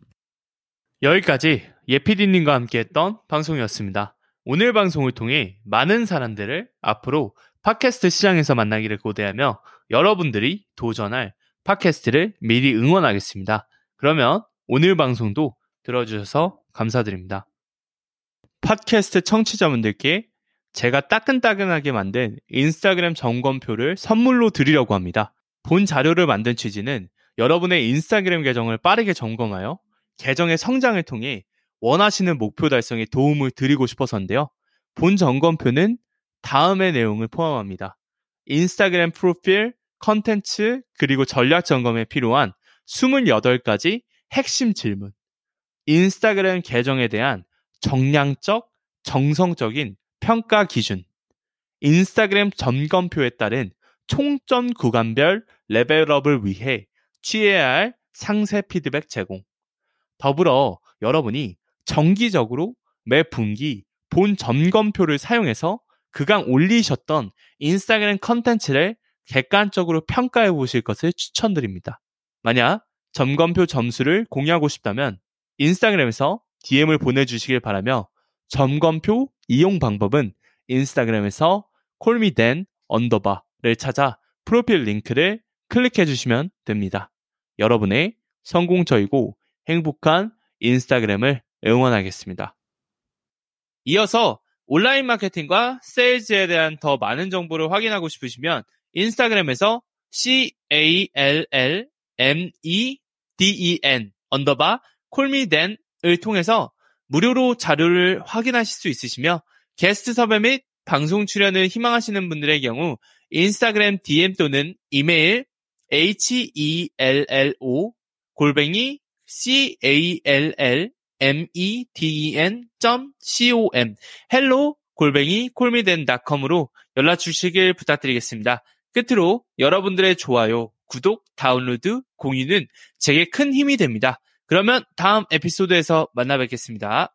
여기까지 예피디님과 함께 했던 방송이었습니다. 오늘 방송을 통해 많은 사람들을 앞으로 팟캐스트 시장에서 만나기를 고대하며 여러분들이 도전할 팟캐스트를 미리 응원하겠습니다. 그러면 오늘 방송도 들어주셔서 감사드립니다. 팟캐스트 청취자분들께 제가 따끈따끈하게 만든 인스타그램 점검표를 선물로 드리려고 합니다. 본 자료를 만든 취지는 여러분의 인스타그램 계정을 빠르게 점검하여 계정의 성장을 통해 원하시는 목표 달성에 도움을 드리고 싶어서인데요. 본 점검표는 다음의 내용을 포함합니다. 인스타그램 프로필, 컨텐츠, 그리고 전략 점검에 필요한 28가지 핵심 질문. 인스타그램 계정에 대한 정량적, 정성적인 평가 기준. 인스타그램 점검표에 따른 총점 구간별 레벨업을 위해 취해야 할 상세 피드백 제공. 더불어 여러분이 정기적으로 매 분기 본 점검표를 사용해서 그간 올리셨던 인스타그램 컨텐츠를 객관적으로 평가해 보실 것을 추천드립니다. 만약 점검표 점수를 공유하고 싶다면 인스타그램에서 DM을 보내주시길 바라며 점검표 이용 방법은 인스타그램에서 콜미댄 underbar를 찾아 프로필 링크를 클릭해 주시면 됩니다. 여러분의 성공적이고 행복한 인스타그램을 응원하겠습니다. 이어서 온라인 마케팅과 세일즈에 대한 더 많은 정보를 확인하고 싶으시면 인스타그램에서 C-A-L-L-M-E-D-E-N underbar 콜미댄을 통해서 무료로 자료를 확인하실 수 있으시며 게스트 섭외 및 방송 출연을 희망하시는 분들의 경우 인스타그램 DM 또는 이메일 hello 골뱅이 call medn.com hello 골뱅이 콜미덴닷컴으로 연락 주시길 부탁드리겠습니다. 끝으로 여러분들의 좋아요, 구독, 다운로드, 공유는 제게 큰 힘이 됩니다. 그러면 다음 에피소드에서 만나 뵙겠습니다.